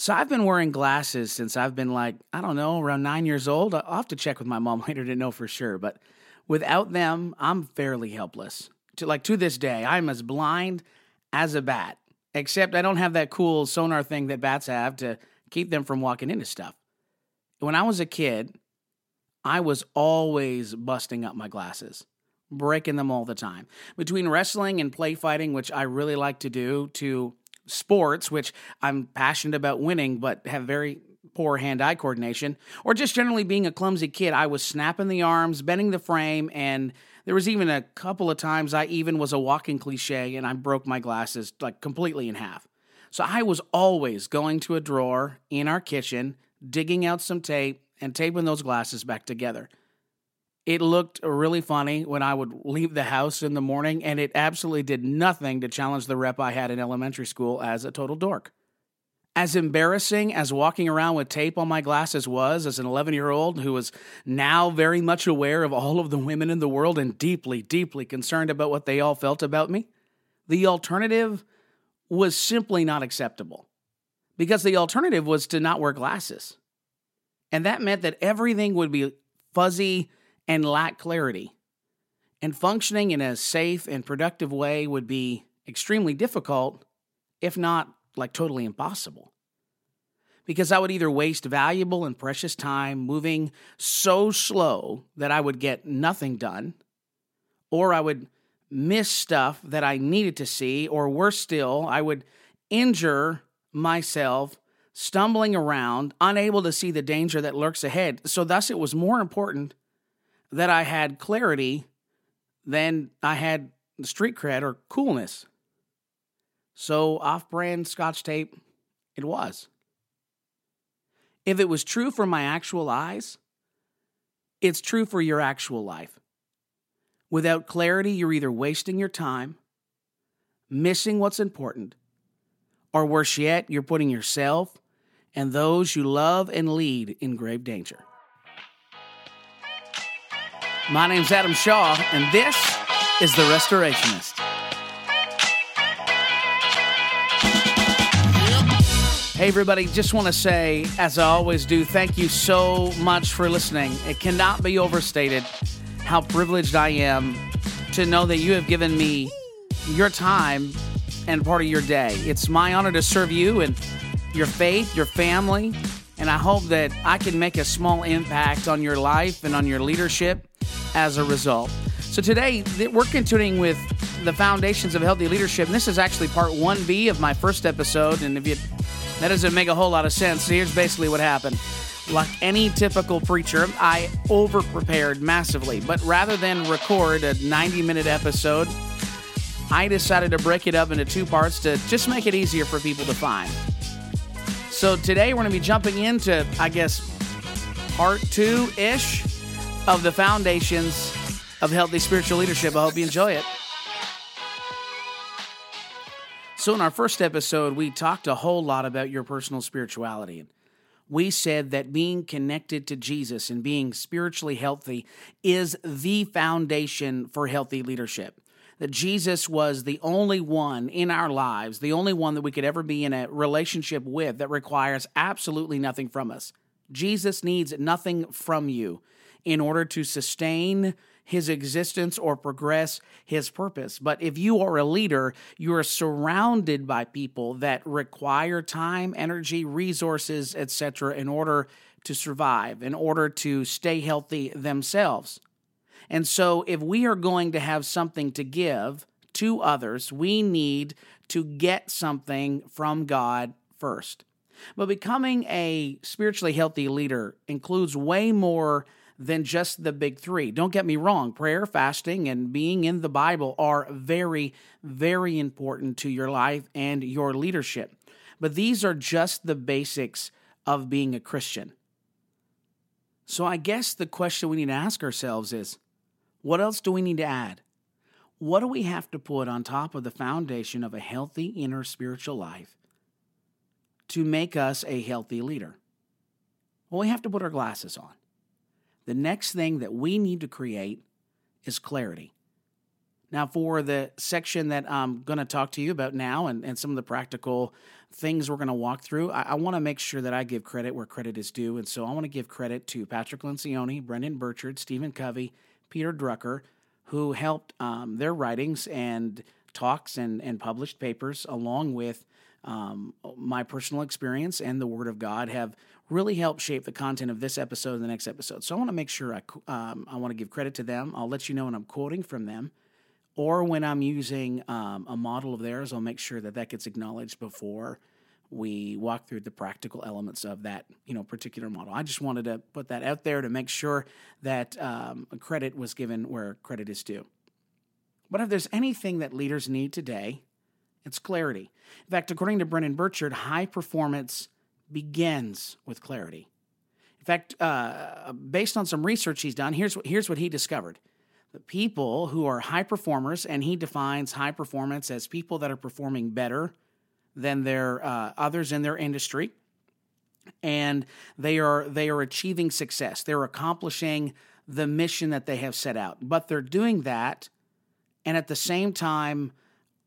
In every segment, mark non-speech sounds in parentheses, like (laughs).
So I've been wearing glasses since I've been like, I don't know, around nine years old. I'll have to check with my mom (laughs) later to know for sure. But without them, I'm fairly helpless. To like to this day, I'm as blind as a bat. Except I don't have that cool sonar thing that bats have to keep them from walking into stuff. When I was a kid, I was always busting up my glasses, breaking them all the time. Between wrestling and play fighting, which I really like to do, to sports, which I'm passionate about winning, but have very poor hand eye coordination, or just generally being a clumsy kid, I was snapping the arms, bending the frame, and there was even a couple of times I even was a walking cliche and I broke my glasses like completely in half. So I was always going to a drawer in our kitchen, digging out some tape, and taping those glasses back together. It looked really funny when I would leave the house in the morning, and it absolutely did nothing to challenge the rep I had in elementary school as a total dork. As embarrassing as walking around with tape on my glasses was as an 11 year old who was now very much aware of all of the women in the world and deeply, deeply concerned about what they all felt about me, the alternative was simply not acceptable. Because the alternative was to not wear glasses. And that meant that everything would be fuzzy and lack clarity. And functioning in a safe and productive way would be extremely difficult, if not like totally impossible. Because I would either waste valuable and precious time moving so slow that I would get nothing done, or I would miss stuff that I needed to see, or worse still, I would injure myself stumbling around, unable to see the danger that lurks ahead. So, thus, it was more important that I had clarity than I had street cred or coolness. So, off brand scotch tape, it was. If it was true for my actual eyes, it's true for your actual life. Without clarity, you're either wasting your time, missing what's important, or worse yet, you're putting yourself and those you love and lead in grave danger. My name's Adam Shaw, and this is The Restorationist. Hey, everybody, just want to say, as I always do, thank you so much for listening. It cannot be overstated how privileged I am to know that you have given me your time and part of your day. It's my honor to serve you and your faith, your family, and I hope that I can make a small impact on your life and on your leadership as a result. So today we're continuing with the foundations of healthy leadership. And this is actually part 1B of my first episode. And if you that doesn't make a whole lot of sense, here's basically what happened. Like any typical preacher, I over prepared massively. But rather than record a 90 minute episode, I decided to break it up into two parts to just make it easier for people to find. So today we're going to be jumping into, I guess, part two ish of the foundations of healthy spiritual leadership. I hope you enjoy it. So, in our first episode, we talked a whole lot about your personal spirituality. We said that being connected to Jesus and being spiritually healthy is the foundation for healthy leadership. That Jesus was the only one in our lives, the only one that we could ever be in a relationship with that requires absolutely nothing from us. Jesus needs nothing from you in order to sustain his existence or progress his purpose. But if you are a leader, you are surrounded by people that require time, energy, resources, etc. in order to survive, in order to stay healthy themselves. And so if we are going to have something to give to others, we need to get something from God first. But becoming a spiritually healthy leader includes way more than just the big three. Don't get me wrong, prayer, fasting, and being in the Bible are very, very important to your life and your leadership. But these are just the basics of being a Christian. So I guess the question we need to ask ourselves is what else do we need to add? What do we have to put on top of the foundation of a healthy inner spiritual life to make us a healthy leader? Well, we have to put our glasses on. The next thing that we need to create is clarity. Now, for the section that I'm going to talk to you about now and, and some of the practical things we're going to walk through, I, I want to make sure that I give credit where credit is due. And so I want to give credit to Patrick Lencioni, Brendon Burchard, Stephen Covey, Peter Drucker, who helped um, their writings and talks and, and published papers, along with um, my personal experience and the Word of God, have really helped shape the content of this episode and the next episode. So I want to make sure I, um, I want to give credit to them. I'll let you know when I'm quoting from them or when I'm using um, a model of theirs, I'll make sure that that gets acknowledged before we walk through the practical elements of that you know particular model. I just wanted to put that out there to make sure that um, credit was given where credit is due. But if there's anything that leaders need today, it's clarity. In fact, according to Brendon Burchard, high performance begins with clarity. In fact, uh, based on some research he's done, here's what, here's what he discovered the people who are high performers, and he defines high performance as people that are performing better than their uh, others in their industry, and they are they are achieving success. They're accomplishing the mission that they have set out, but they're doing that, and at the same time,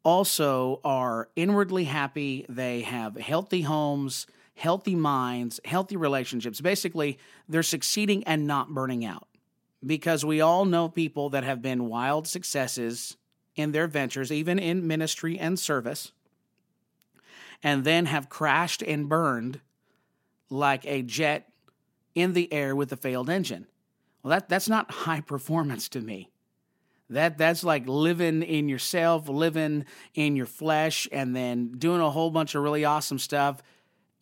also are inwardly happy. They have healthy homes, healthy minds, healthy relationships. Basically, they're succeeding and not burning out because we all know people that have been wild successes in their ventures, even in ministry and service, and then have crashed and burned like a jet in the air with a failed engine. Well, that, that's not (laughs) high performance to me. That that's like living in yourself, living in your flesh, and then doing a whole bunch of really awesome stuff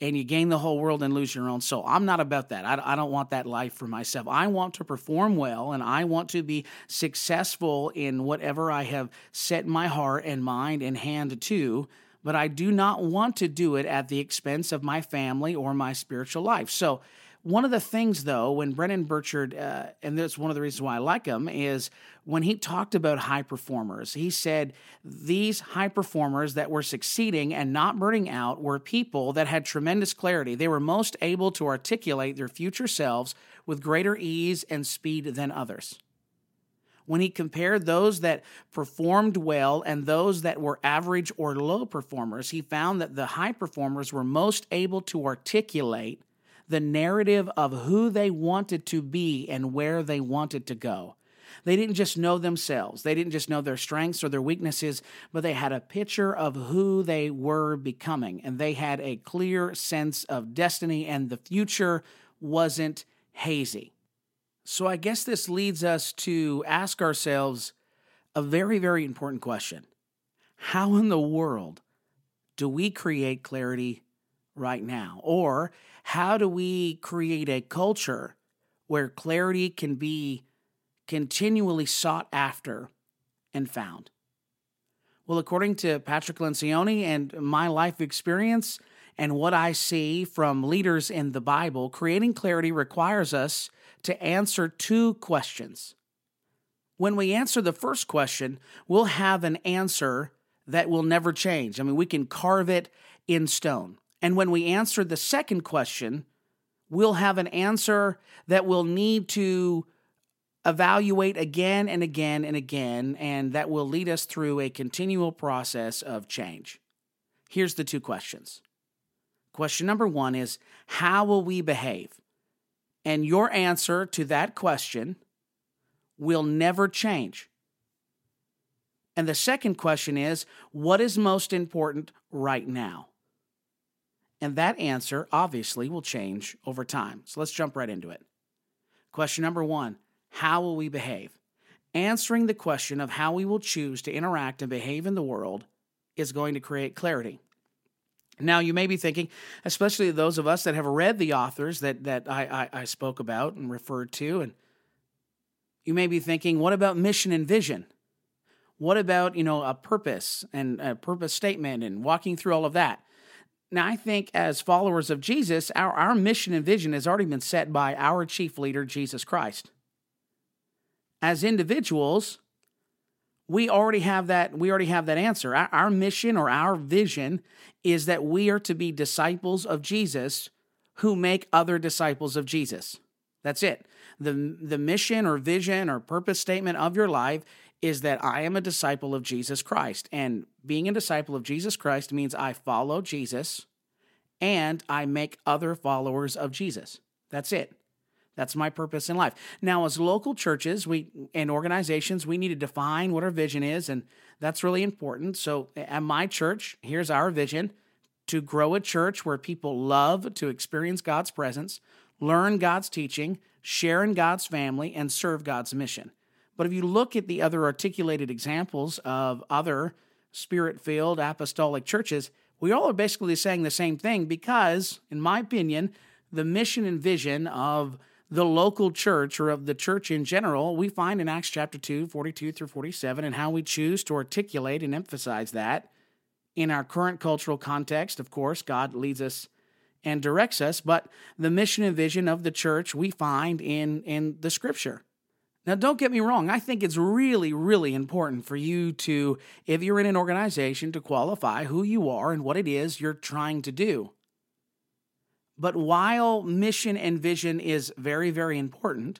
and you gain the whole world and lose your own soul. I'm not about that. I, I, don't want that life for myself. I want to perform well and I want to be successful in whatever I have set my heart and mind and hand to, but I do not want to do it at the expense of my family or my spiritual life. So, one of the things, though, when Brendon Burchard, uh, and that's one of the reasons why I like him, is when he talked about high performers, he said these high performers that were succeeding and not burning out were people that had tremendous clarity. They were most able to articulate their future selves with greater ease and speed than others. When he compared those that performed well and those that were average or low performers, he found that the high performers were most able to articulate the narrative of who they wanted to be and where they wanted to go. They didn't just know themselves, they didn't just know their strengths or their weaknesses, but they had a picture of who they were becoming. And they had a clear sense of destiny, and the future wasn't hazy. So I guess this leads us to ask ourselves a very, very important question How in the world do we create clarity right now? Or how do we create a culture where clarity can be continually sought after and found? Well, according to Patrick Lencioni and my life experience and what I see from leaders in the Bible, creating clarity requires us to answer two questions. When we answer the first question, we'll have an answer that will never change. I mean, we can carve it in stone. And when we answer the second question, we'll have an answer that we'll need to evaluate again and again and again, and that will lead us through a continual process of change. Here's the two questions. Question number one is How will we behave? And your answer to that question will never change. And the second question is What is most important right now? And that answer obviously will change over time. So let's jump right into it. Question number one How will we behave? Answering the question of how we will choose to interact and behave in the world is going to create clarity. Now, you may be thinking, especially those of us that have read the authors that, that I, I, I spoke about and referred to, and you may be thinking, what about mission and vision? What about, you know, a purpose and a purpose statement and walking through all of that? Now, I think as followers of Jesus, our, our mission and vision has already been set by our chief leader, Jesus Christ. As individuals, we already have that we already have that answer our, our, mission or our vision is that we are to be disciples of jesus who make other disciples of jesus that's it the, the mission or vision or purpose statement of your life is that I am a disciple of Jesus Christ. And being a disciple of Jesus Christ means I follow Jesus and I make other followers of Jesus. That's it. That's my purpose in life. Now, as local churches we and organizations, we need to define what our vision is, and that's really important. So, at my church, here's our vision to grow a church where people love to experience God's presence, learn God's teaching, share in God's family, and serve God's mission. But if you look at the other articulated examples of other spirit filled apostolic churches, we all are basically saying the same thing because, in my opinion, the mission and vision of the local church or of the church in general, we find in Acts chapter 2, 42 through 47, and how we choose to articulate and emphasize that. In our current cultural context, of course, God leads us and directs us, but the mission and vision of the church we find in, in the scripture. Now, don't get me wrong, I think it's really, really important for you to, if you're in an organization, to qualify who you are and what it is you're trying to do. But while mission and vision is very, very important,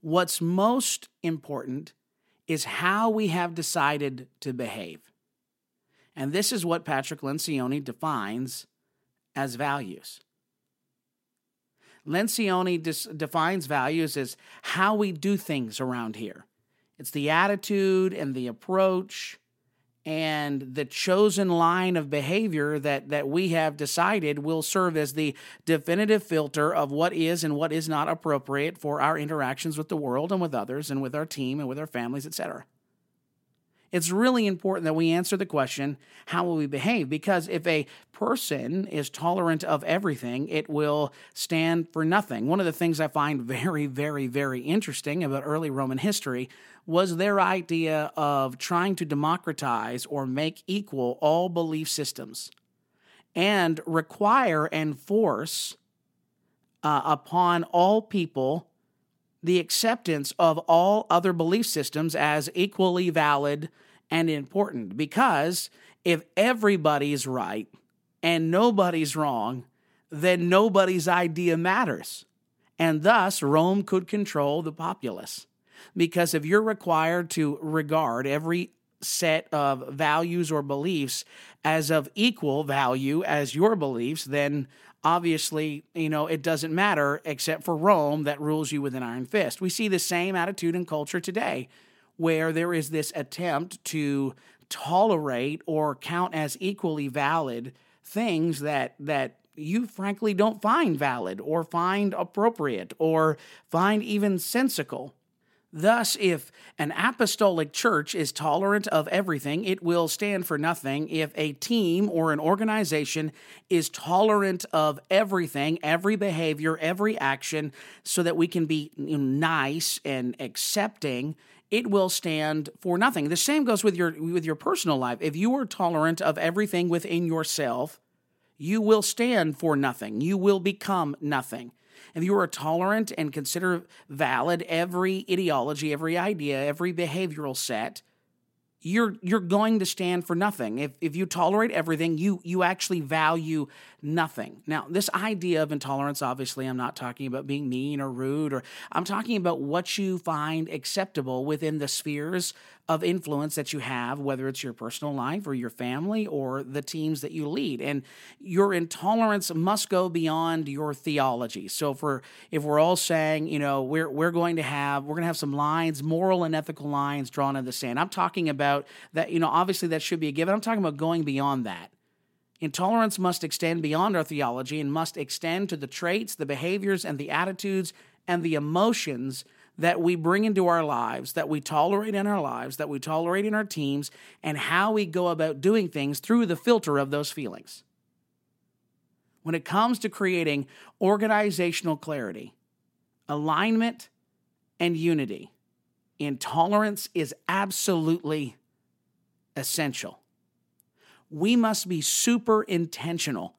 what's most important is how we have decided to behave. And this is what Patrick Lencioni defines as values. Lencioni dis- defines values as how we do things around here. It's the attitude and the approach and the chosen line of behavior that, that we have decided will serve as the definitive filter of what is and what is not appropriate for our interactions with the world and with others and with our team and with our families, etc. It's really important that we answer the question, how will we behave? Because if a person is tolerant of everything, it will stand for nothing. One of the things I find very, very, very interesting about early Roman history was their idea of trying to democratize or make equal all belief systems and require and force uh, upon all people the acceptance of all other belief systems as equally valid and important. Because if everybody's right and nobody's wrong, then nobody's idea matters. And thus, Rome could control the populace. Because if you're required to regard every set of values or beliefs as of equal value as your beliefs, then obviously, you know, it doesn't matter except for Rome that rules you with an iron fist. We see the same attitude and culture today where there is this attempt to tolerate or count as equally valid things that that you frankly don't find valid or find appropriate or find even sensical. Thus, if an apostolic church is tolerant of everything, it will stand for nothing. If a team or an organization is tolerant of everything, every behavior, every action, so that we can be nice and accepting, it will stand for nothing. The same goes with your with your personal life. If you are tolerant of everything within yourself, you will stand for nothing. You will become nothing if you are tolerant and consider valid every ideology, every idea, every behavioral set, you're you're going to stand for nothing. If if you tolerate everything, you you actually value nothing. Now, this idea of intolerance, obviously, I'm not talking about being mean or rude, or I'm talking about what you find acceptable within the spheres of influence that you have, whether it's your personal life or your family or the teams that you lead. And your intolerance must go beyond your theology. So if we're if we're all saying, you know, we're we're going to have we're going to have some lines, moral and ethical lines drawn in the sand. I'm talking about that, you know, obviously that should be a given. I'm talking about going beyond that. Intolerance must extend beyond our theology and must extend to the traits, the behaviors, and the attitudes and the emotions that we bring into our lives, that we tolerate in our lives, that we tolerate in our teams, and how we go about doing things through the filter of those feelings. When it comes to creating organizational clarity, alignment, and unity, intolerance is absolutely essential we must be super intentional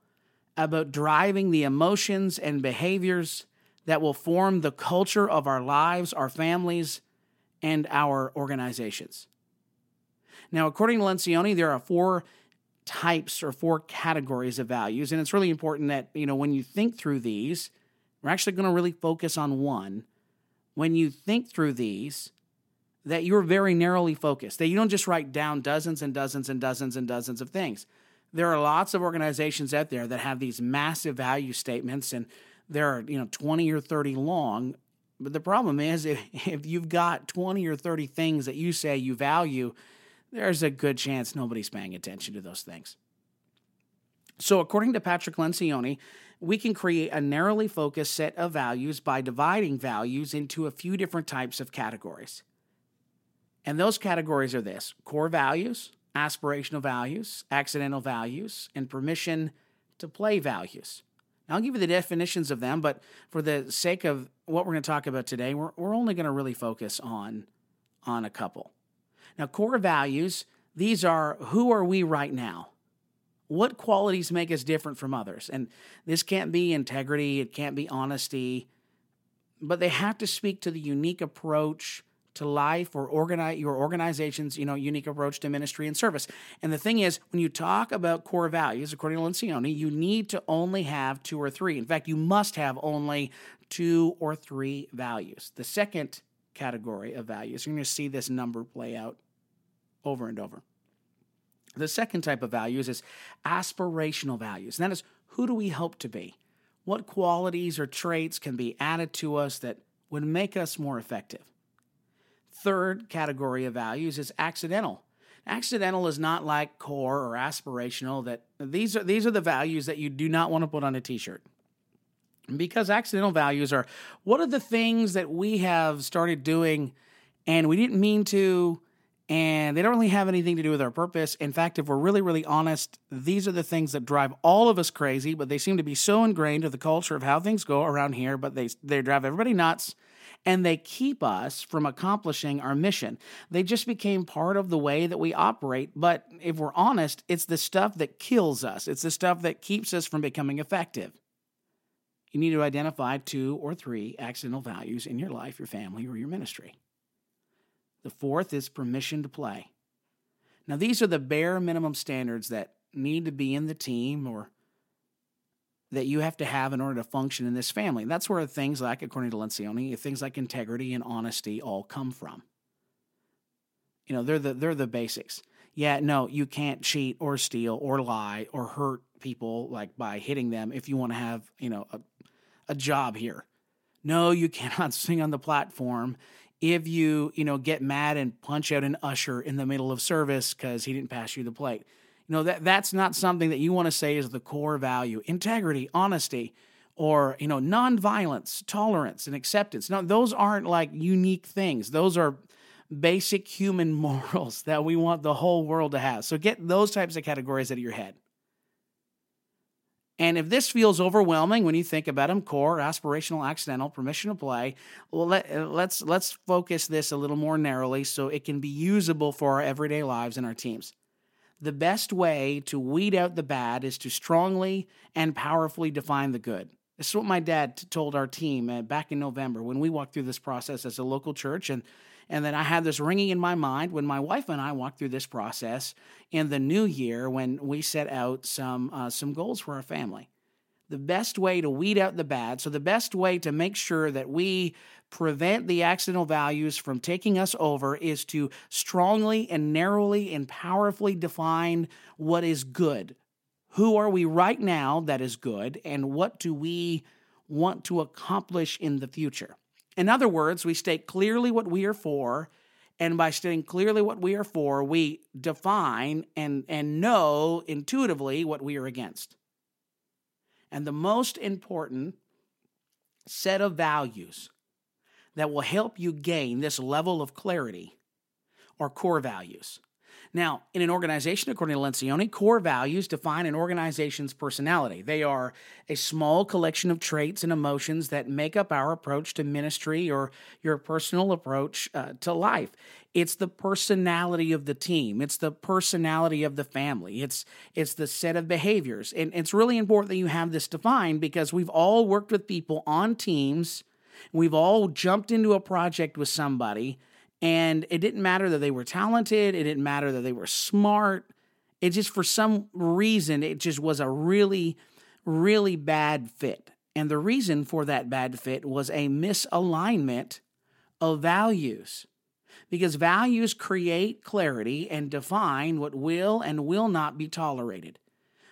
about driving the emotions and behaviors that will form the culture of our lives, our families, and our organizations. Now, according to Lencioni, there are four types or four categories of values, and it's really important that, you know, when you think through these, we're actually going to really focus on one. When you think through these, that you're very narrowly focused, that you don't just write down dozens and dozens and dozens and dozens of things. There are lots of organizations out there that have these massive value statements and they're, you know, 20 or 30 long. But the problem is (laughs) if, if you've got 20 or 30 things that you say you value, there's a good chance nobody's paying attention to those things. So, according to Patrick Lencioni, we can create a narrowly focused set of values by dividing values into a few different types of categories. And those categories are this core values, aspirational values, accidental values, and permission to play values. I'll give you the definitions of them, but for the sake of what we're going to talk about today, we're, we're only going to really focus on, on a couple. Now, core values, these are who are we right now? What qualities make us different from others? And this can't be integrity, it can't be honesty, but they have to speak to the unique approach to life or organize your organization's you know unique approach to ministry and service. And the thing is, when you talk about core values, according to Lencioni, you need to only have two or three. In fact, you must have only two or three values. The second category of values, you're going to see this number play out over and over. The second type of values is aspirational values. And that is who do we hope to be? What qualities or traits can be added to us that would make us more effective? Third category of values is accidental. Accidental is not like core or aspirational that these are these are the values that you do not want to put on a t-shirt. Because accidental values are what are the things that we have started doing and we didn't mean to and they don't really have anything to do with our purpose. In fact, if we're really, really honest, these are the things that drive all of us crazy, but they seem to be so ingrained to the culture of how things go around here, but they, they drive everybody nuts and they keep us from accomplishing our mission. They just became part of the way that we operate. But if we're honest, it's the stuff that kills us, it's the stuff that keeps us from becoming effective. You need to identify two or three accidental values in your life, your family, or your ministry. The fourth is permission to play. Now, these are the bare minimum standards that need to be in the team or that you have to have in order to function in this family. That's where things like, according to Lencioni, things like integrity and honesty all come from. You know, they're the they're the basics. Yeah, no, you can't cheat or steal or lie or hurt people like by hitting them if you want to have, you know, a, a job here. No, you (laughs) cannot sing on the platform if you, you know, get mad and punch out an usher in the middle of service because he didn't pass you the plate. Know, that that's not something that you want to say is the core value. Integrity, honesty, or, you know, nonviolence, tolerance, and acceptance. No, those aren't like unique things. Those are basic human (laughs) morals that we want the whole world to have. So get those types of categories out of your head. And if this feels overwhelming when you think about them, core, aspirational, accidental, permission to play, well, let, let's let's focus this a little more narrowly so it can be usable for our everyday lives and our teams the best way to weed out the bad is to strongly and powerfully define the good. This is what my dad told our team uh, back in November when we walked through this process as a local church. And, and then I had this ringing in my mind when my wife and I walked through this process in the new year when we set out some, uh, some goals for our family the best way to weed out the bad. So, the best way to make sure that we prevent the accidental values from taking us over is to strongly and narrowly and powerfully define what is good. Who are we right now that is good, and what do we want to accomplish in the future? In other words, we state clearly what we are for, and by stating clearly what we are for, we define and, and know intuitively what we are against. And the most important set of values that will help you gain this level of clarity are core values. Now, in an organization, according to Lencioni, core values define an organization's personality. They are a small collection of traits and emotions that make up our approach to ministry or your personal approach uh, to life. It's the personality of the team. It's the personality of the family. It's it's the set of behaviors. And it's really important that you have this defined because we've all worked with people on teams. We've all jumped into a project with somebody and it didn't matter that they were talented, it didn't matter that they were smart. It just, for some reason, it just was a really, really bad fit. And the reason for that bad fit was a misalignment of values. because values create clarity and define what will and will not be tolerated.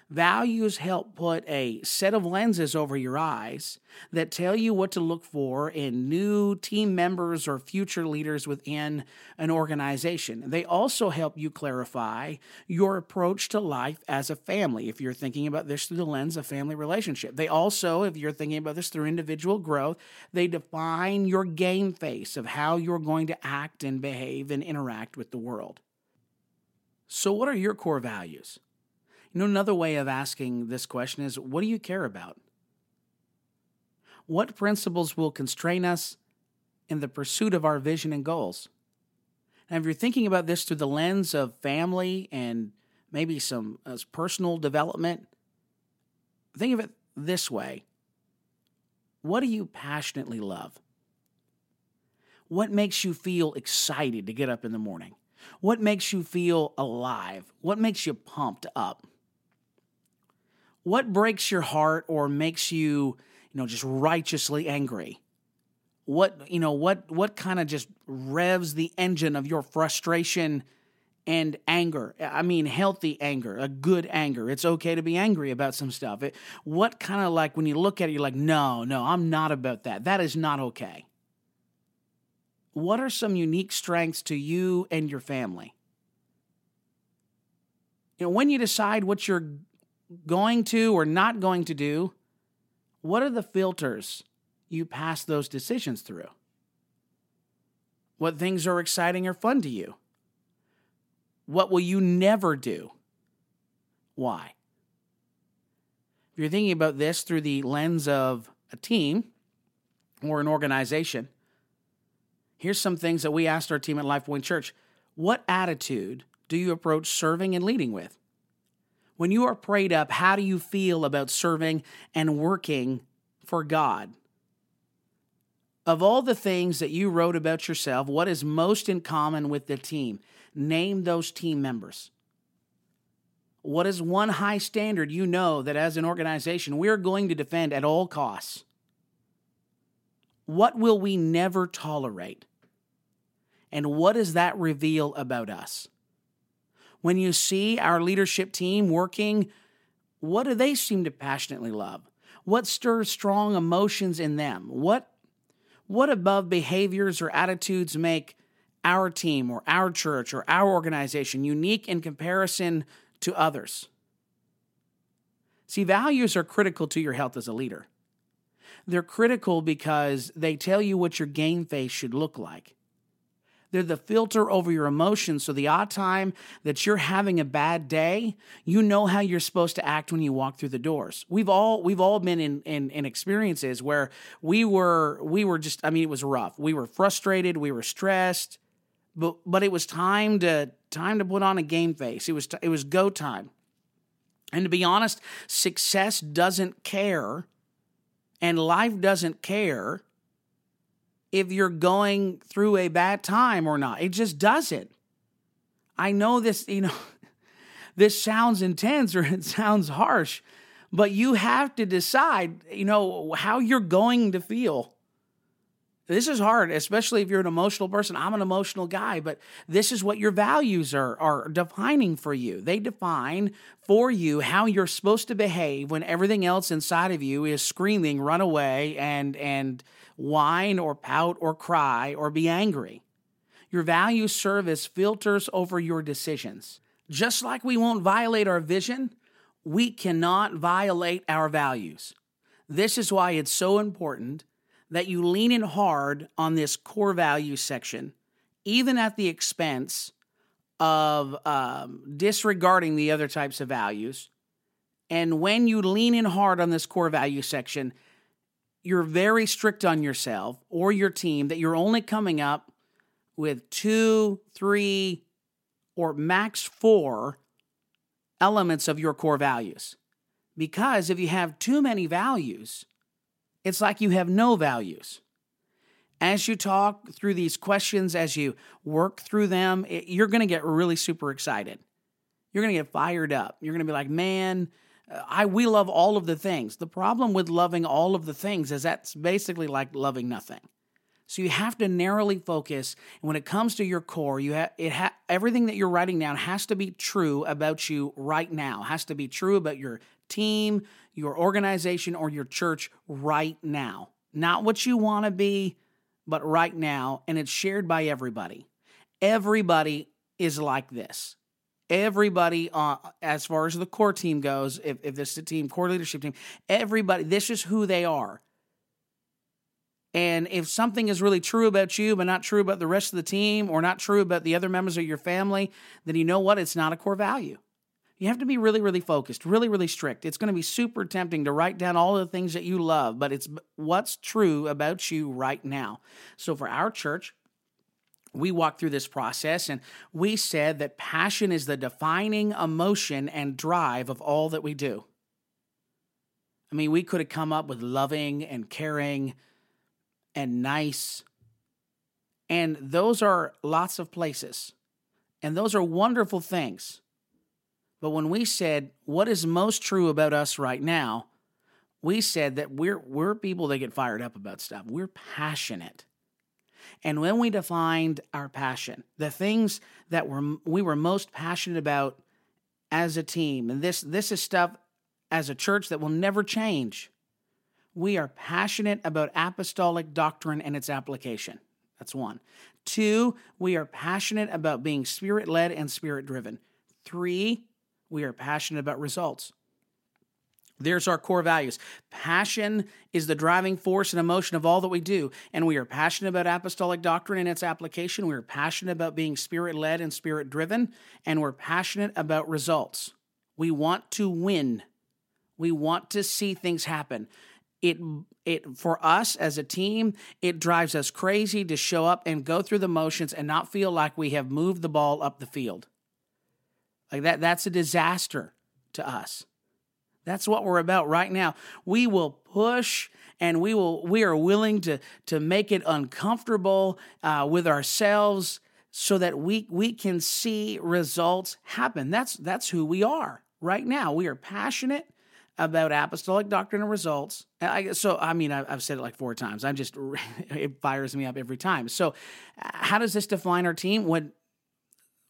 Values help put a set of lenses over your eyes that tell you what to look for in new team members or future leaders within an organization. They also help you clarify your approach to life as a family if you're thinking about this through the lens of family relationship. They also, if you're thinking about this through individual growth, they define your game face of how you're going to act and behave and interact with the world. So, what are your core values? You know, another way of asking this question is what do you care about? What principles will constrain us in the pursuit of our vision and goals? And if you're thinking about this through the lens of family and maybe some uh, personal development, think of it this way What do you passionately love? What makes you feel excited to get up in the morning? What makes you feel alive? What makes you pumped up? What breaks your heart or makes you, you know, just righteously angry? What, you know, what what kind of just revs the engine of your frustration and anger? I mean, healthy anger, a good anger. It's okay to be angry about some stuff. It, what kind of like when you look at it, you're like, no, no, I'm not about that. That is not okay. What are some unique strengths to you and your family? You know, when you decide what you're going to or not going to do, what are the filters you pass those decisions through? What things are exciting or fun to you? What will you never do? Why? If you're thinking about this through the lens of a team or an organization, here's some things that we asked our team at LifePoint Church. What attitude do you approach serving and leading with? When you are prayed up, how do you feel about serving and working for God? Of all the things that you wrote about yourself, what is most in common with the team? Name those team members. What is one high standard you know that as an organization we're going to defend at all costs? What will we never tolerate? And what does that reveal about us? When you see our leadership team working, what do they seem to passionately love? What stirs strong emotions in them? What, what above behaviors or attitudes make our team or our church or our organization unique in comparison to others? See, values are critical to your health as a leader. They're critical because they tell you what your game face should look like. They're the filter over your emotions. So the odd time that you're having a bad day, you know how you're supposed to act when you walk through the doors. We've all we've all been in, in, in experiences where we were we were just I mean it was rough. We were frustrated, we were stressed, but but it was time to time to put on a game face. It was t- it was go time. And to be honest, success doesn't care and life doesn't care if you're going through a bad time or not. It just doesn't. I know this, you know, (laughs) this sounds intense or (laughs) it sounds harsh, but you have to decide, you know, how you're going to feel. This is hard, especially if you're an emotional person. I'm an emotional guy, but this is what your values are, are defining for you. They define for you how you're supposed to behave when everything else inside of you is screaming, run away, and and whine or pout or cry or be angry. Your values serve as filters over your decisions. Just like we won't violate our vision, we cannot violate our values. This is why it's so important that you lean in hard on this core value section, even at the expense of um, disregarding the other types of values. And when you lean in hard on this core value section, you're very strict on yourself or your team that you're only coming up with two, three, or max four elements of your core values. Because if you have too many values, it's like you have no values. As you talk through these questions, as you work through them, it, you're going to get really super excited. You're going to get fired up. You're going to be like, man, uh, I we love all of the things. The problem with loving all of the things is that's basically like loving nothing. So you have to narrowly focus. And when it comes to your core, you have it ha- everything that you're writing down has to be true about you right now. Has to be true about your team, your organization, or your church right now. Not what you want to be, but right now. And it's shared by everybody. Everybody is like this. Everybody, uh, as far as the core team goes, if, if this is a team, core leadership team, everybody, this is who they are. And if something is really true about you, but not true about the rest of the team or not true about the other members of your family, then you know what? It's not a core value. You have to be really, really focused, really, really strict. It's going to be super tempting to write down all the things that you love, but it's what's true about you right now. So for our church, we walked through this process and we said that passion is the defining emotion and drive of all that we do. I mean, we could have come up with loving and caring and nice. And those are lots of places. And those are wonderful things. But when we said, what is most true about us right now? We said that we're, we're people that get fired up about stuff. We're passionate. And when we defined our passion, the things that were, we were most passionate about as a team, and this, this is stuff as a church that will never change. We are passionate about apostolic doctrine and its application. That's one. Two, we are passionate about being spirit led and spirit driven. Three, we are passionate about results. There's our core values. Passion is the driving force and emotion of all that we do. And we are passionate about apostolic doctrine and its application. We are passionate about being spirit led and spirit driven. And we're passionate about results. We want to win. We want to see things happen it it for us as a team it drives us crazy to show up and go through the motions and not feel like we have moved the ball up the field like that that's a disaster to us that's what we're about right now we will push and we will we are willing to to make it uncomfortable uh, with ourselves so that we we can see results happen that's that's who we are right now we are passionate about apostolic doctrine and results. I, so, I mean, I've said it like four times. I'm just, (laughs) it fires me up every time. So, how does this define our team? When,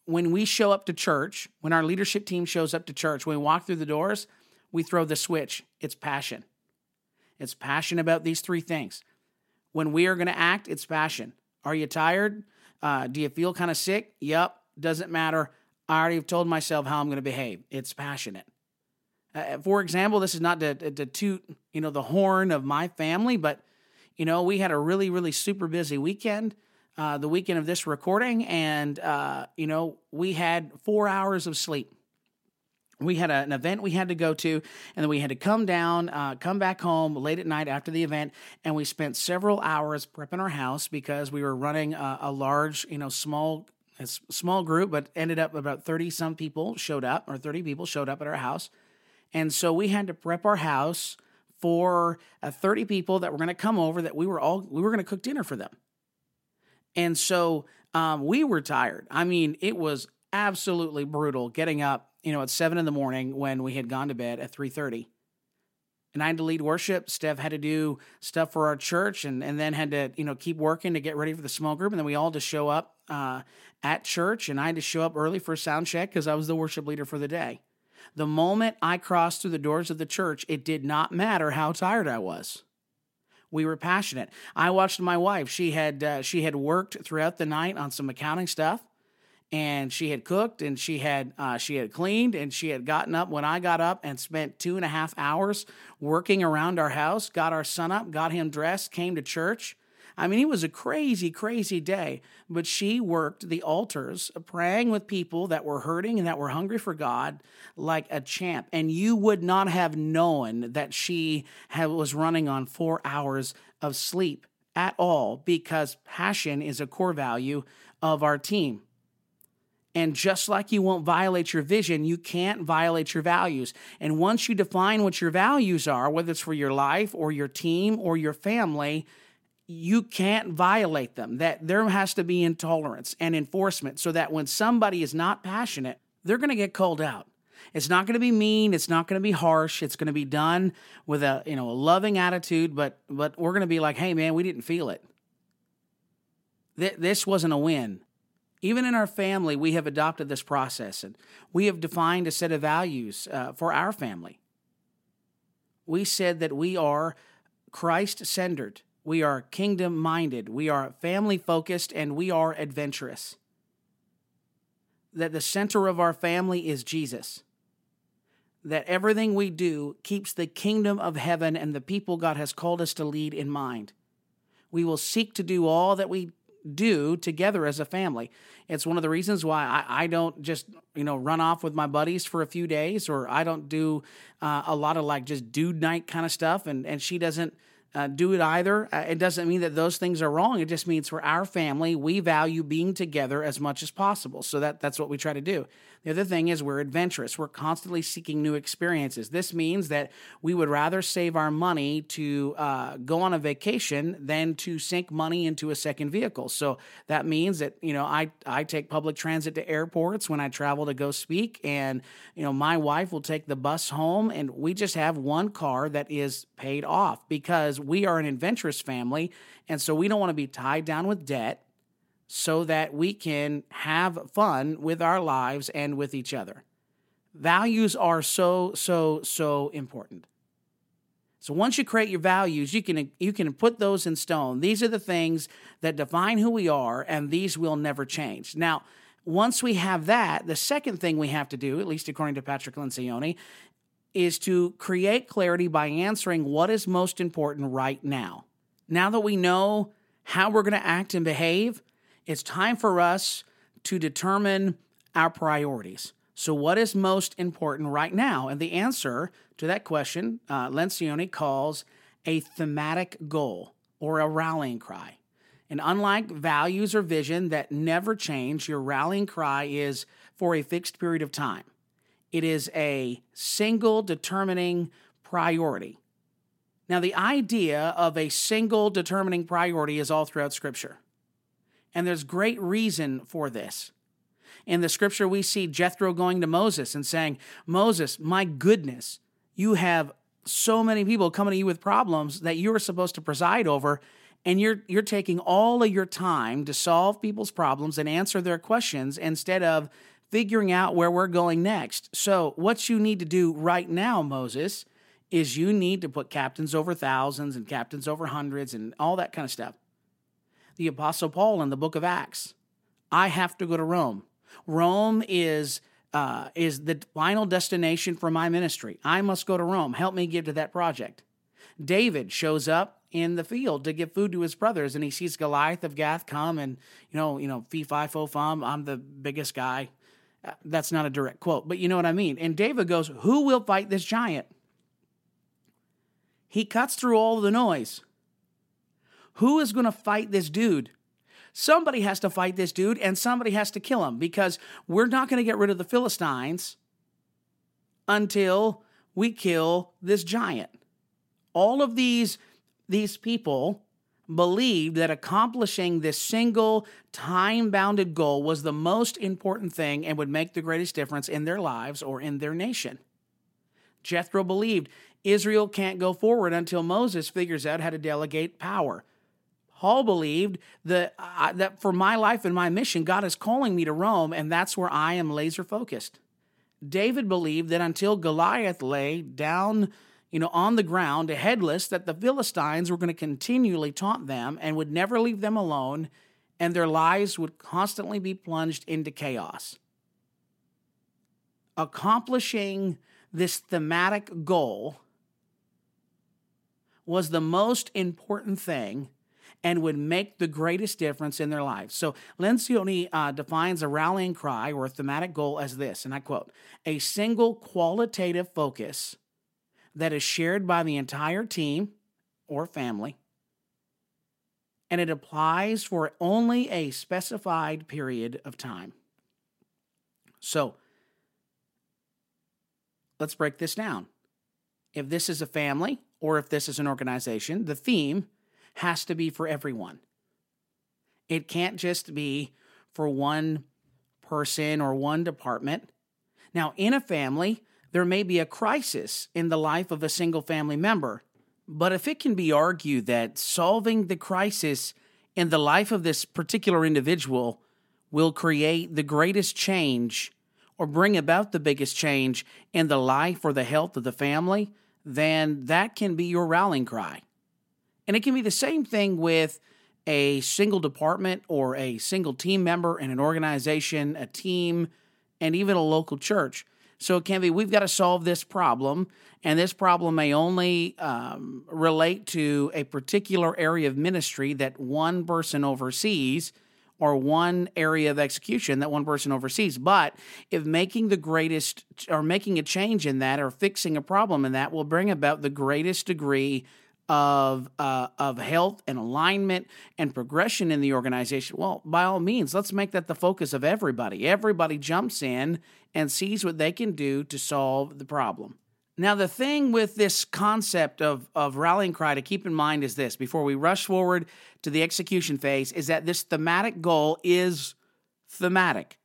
when we show up to church, when our leadership team shows up to church, when we walk through the doors, we throw the switch. It's passion. It's passion about these three things. When we are going to act, it's passion. Are you tired? Uh, do you feel kind of sick? Yep. Doesn't matter. I already have told myself how I'm going to behave. It's passionate. Uh, for example, this is not to, to toot, you know, the horn of my family, but you know, we had a really, really super busy weekend. Uh, the weekend of this recording, and uh, you know, we had four hours of sleep. We had a, an event we had to go to, and then we had to come down, uh, come back home late at night after the event, and we spent several hours prepping our house because we were running a, a large, you know, small a small group, but ended up about 30 some people showed up, or 30 people showed up at our house. And so we had to prep our house for uh, 30 people that were going to come over that we were all we were going to cook dinner for them. And so um, we were tired. I mean, it was absolutely brutal getting up, you know, at seven in the morning when we had gone to bed at 3:30. And I had to lead worship. Steph had to do stuff for our church and, and then had to, you know, keep working to get ready for the small group. And then we all just show up uh, at church. And I had to show up early for a sound check because I was the worship leader for the day. The moment I crossed through the doors of the church, it did not matter how tired I was. We were passionate. I watched my wife. She had uh, she had worked throughout the night on some accounting stuff, and she had cooked and she had uh, she had cleaned and she had gotten up when I got up and spent two and a half hours working around our house. Got our son up, got him dressed, came to church. I mean, it was a crazy, crazy day. But she worked the altars, uh, praying with people that were hurting and that were hungry for God like a champ. And you would not have known that she had, was running on four hours of sleep at all because passion is a core value of our team. And just like you won't violate your vision, you can't violate your values. And once you define what your values are, whether it's for your life or your team or your family, you can't violate them, that there has to be intolerance and enforcement so that when somebody is not passionate, they're going to get called out. It's not going to be mean, it's not going to be harsh, it's going to be done with a, you know, a loving attitude, but but we're going to be like, "Hey man, we didn't feel it." Th- this wasn't a win. Even in our family, we have adopted this process and we have defined a set of values uh, for our family. We said that we are Christ centered, we are kingdom minded, we are family focused, and we are adventurous. That the center of our family is Jesus. That everything we do keeps the kingdom of heaven and the people God has called us to lead in mind. We will seek to do all that we do together as a family. It's one of the reasons why I, I don't just you know run off with my buddies for a few days, or I don't do uh, a lot of like just dude night kind of stuff, and and she doesn't uh, do it either. Uh, it doesn't mean that those things are wrong. It just means for our family, we value being together as much as possible. So that that's what we try to do. The other thing is we're adventurous. We're constantly seeking new experiences. This means that we would rather save our money to uh, go on a vacation than to sink money into a second vehicle. So that means that you know I I take public transit to airports when I travel to go speak, and you know my wife will take the bus home, and we just have one car that is paid off because we are an adventurous family, and so we don't want to be tied down with debt so that we can have fun with our lives and with each other. Values are so, so, so important. So once you create your values, you can you can put those in stone. These are the things that define who we are, and these will never change. Now, once we have that, the second thing we have to do, at least according to Patrick Lencioni, is to create clarity by answering what is most important right now. Now that we know how we're going to act and behave, it's time for us to determine our priorities. So, what is most important right now? And the answer to that question, uh, Lencioni calls a thematic goal or a rallying cry. And unlike values or vision that never change, your rallying cry is for a fixed period of time. It is a single determining priority. Now, the idea of a single determining priority is all throughout Scripture. And there's great reason for this. In the scripture, we see Jethro going to Moses and saying, Moses, my goodness, you have so many people coming to you with problems that you are supposed to preside over, and you're, you're taking all of your time to solve people's problems and answer their questions instead of figuring out where we're going next. So, what you need to do right now, Moses, is you need to put captains over thousands and captains over hundreds and all that kind of stuff the Apostle Paul in the book of Acts. I have to go to Rome. Rome is uh, is the final destination for my ministry. I must go to Rome. Help me give to that project. David shows up in the field to give food to his brothers, and he sees Goliath of Gath come, and you know, you know, fee fi fo fum. I'm the biggest guy. Uh, that's not a direct quote, but you know what I mean. And David goes, "Who will fight this giant?" He cuts through all the noise. Who is going to fight this dude? Somebody has to fight this dude and somebody has to kill him because we're not going to get rid of the Philistines until we kill this giant. All of these, these people believed that accomplishing this single time bounded goal was the most important thing and would make the greatest difference in their lives or in their nation. Jethro believed Israel can't go forward until Moses figures out how to delegate power. Paul believed that, uh, that for my life and my mission, God is calling me to Rome, and that's where I am laser focused. David believed that until Goliath lay down, you know, on the ground, headless, that the Philistines were going to continually taunt them and would never leave them alone, and their lives would constantly be plunged into chaos. Accomplishing this thematic goal was the most important thing and would make the greatest difference in their lives. So Lencioni uh, defines a rallying cry or a thematic goal as this, and I quote, a single qualitative focus that is shared by the entire team or family, and it applies for only a specified period of time. So, let's break this down. If this is a family or if this is an organization, the theme has to be for everyone. It can't just be for one person or one department. Now, in a family, there may be a crisis in the life of a single family member, but if it can be argued that solving the crisis in the life of this particular individual will create the greatest change or bring about the biggest change in the life or the health of the family, then that can be your rallying cry. And it can be the same thing with a single department or a single team member in an organization, a team, and even a local church. So it can be we've got to solve this problem, and this problem may only um, relate to a particular area of ministry that one person oversees or one area of execution that one person oversees. But if making the greatest or making a change in that or fixing a problem in that will bring about the greatest degree of uh, of health and alignment and progression in the organization, well, by all means, let's make that the focus of everybody. Everybody jumps in and sees what they can do to solve the problem. Now, the thing with this concept of, of rallying cry to keep in mind is this before we rush forward to the execution phase, is that this thematic goal is thematic.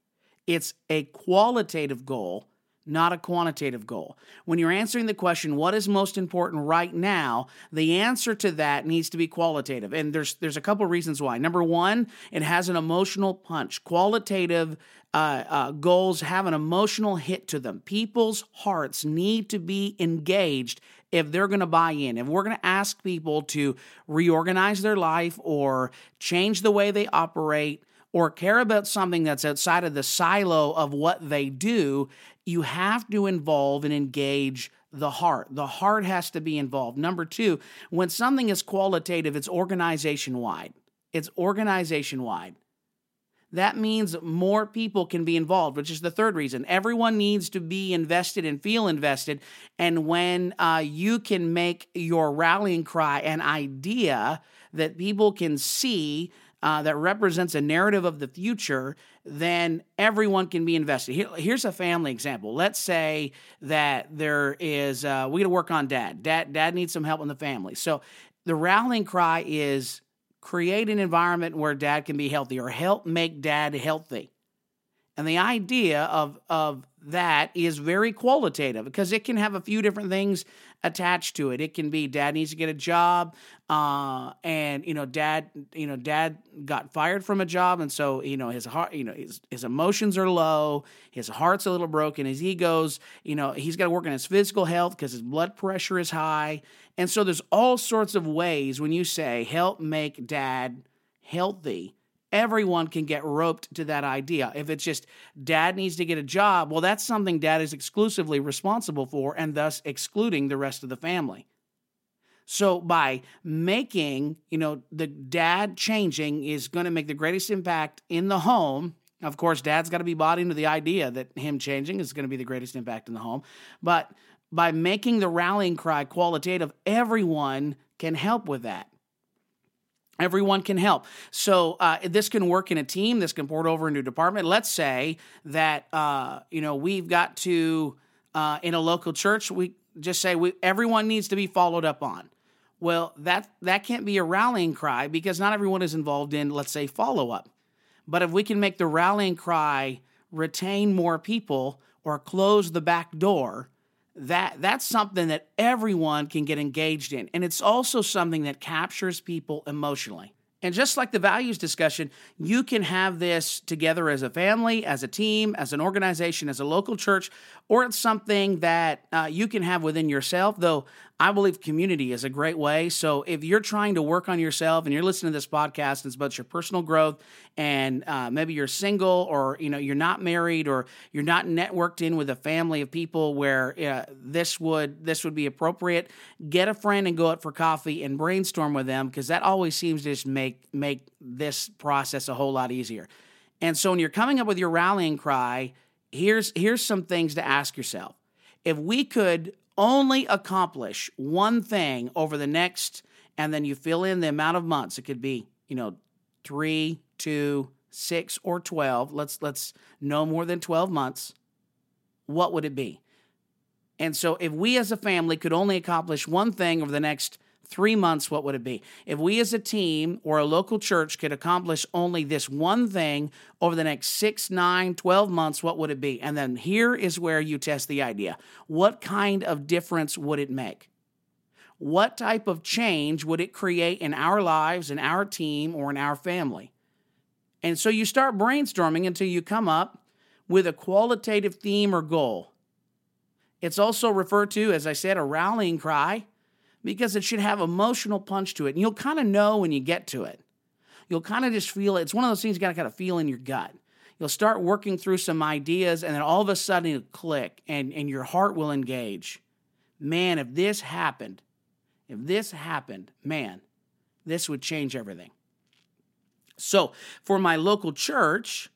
It's a qualitative goal not a quantitative goal. When you're answering the question, what is most important right now, the answer to that needs to be qualitative. And there's there's a couple reasons why. Number one, it has an emotional punch. Qualitative uh, uh, goals have an emotional hit to them. People's hearts need to be engaged if they're going to buy in. If we're going to ask people to reorganize their life or change the way they operate, or care about something that's outside of the silo of what they do, you have to involve and engage the heart. The heart has to be involved. Number two, when something is qualitative, it's organization wide. It's organization wide. That means more people can be involved, which is the third reason. Everyone needs to be invested and feel invested. And when uh, you can make your rallying cry an idea that people can see uh, that represents a narrative of the future, then everyone can be invested. Here, here's a family example. Let's say that there is uh, we got to work on dad. Dad, dad needs some help in the family. So the rallying cry is create an environment where dad can be healthy or help make dad healthy. And the idea of of that is very qualitative because it can have a few different things attached to it. It can be dad needs to get a job, uh, and you know, dad, you know, dad got fired from a job, and so you know his heart, you know, his his emotions are low, his heart's a little broken, his ego's, you know, he's got to work on his physical health because his blood pressure is high, and so there's all sorts of ways when you say help make dad healthy everyone can get roped to that idea. If it's just dad needs to get a job, well, that's something dad is exclusively responsible for and thus excluding the rest of the family. So by making, you know, the dad changing is going to make the greatest impact in the home. Of course, dad's got to be bought into the idea that him changing is going to be the greatest impact in the home. But by making the rallying cry qualitative, everyone can help with that. Everyone can help. So uh, this can work in a team. This can port over into a department. Let's say that uh, you know we've got to uh, in a local church. We just say we, everyone needs to be followed up on. Well, that that can't be a rallying cry because not everyone is involved in, let's say, follow up. But if we can make the rallying cry retain more people or close the back door, that that's something that everyone can get engaged in. And it's also something that captures people emotionally. And just like the values discussion you can have this together as a family as a team as an organization as a local church or it's something that uh, you can have within yourself though I believe community is a great way. So if you're trying to work on yourself and you're listening to this podcast and it's about your personal growth, and uh, maybe you're single or you know you're not married or you're not networked in with a family of people where uh, this would this would be appropriate, get a friend and go out for coffee and brainstorm with them because that always seems to just make make this process a whole lot easier. And so when you're coming up with your rallying cry, here's here's some things to ask yourself. If we could only accomplish one thing over the next, and then you fill in the amount of months. It could be, you know, three, two, six, or 12. Let's, let's no more than 12 months. What would it be? And so if we as a family could only accomplish one thing over the next three months, what would it be? If we as a team or a local church could accomplish only this one thing over the next six, nine, 12 months, what would it be? And then here is where you test the idea. What kind of difference would it make? what type of change would it create in our lives, in our team, or in our family? And so you start brainstorming until you come up with a qualitative theme or goal. It's also referred to, as I said, a rallying cry because it should have emotional punch to it. And you'll kind of know when you get to it. You'll kind of just feel it. It's one of those things you got to kind of feel in your gut. You'll start working through some ideas, and then all of a sudden it'll click and, and your heart will engage. Man, if this happened, if this happened, man, this would change everything. So, for my local church,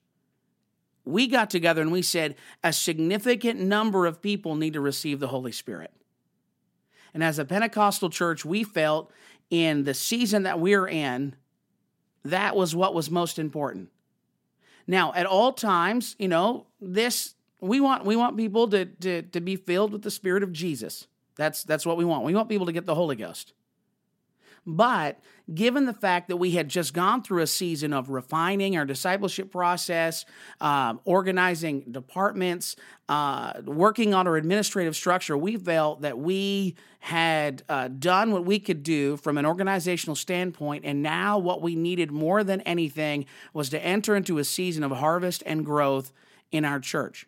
we got together and we said a significant number of people need to receive the Holy Spirit. And as a Pentecostal church, we felt in the season that we're in, that was what was most important. Now, at all times, you know, this we want we want people to to to be filled with the spirit of Jesus. That's that's what we want. We want people to get the Holy Ghost. But given the fact that we had just gone through a season of refining our discipleship process, um, organizing departments, uh, working on our administrative structure, we felt that we had uh, done what we could do from an organizational standpoint. And now, what we needed more than anything was to enter into a season of harvest and growth in our church.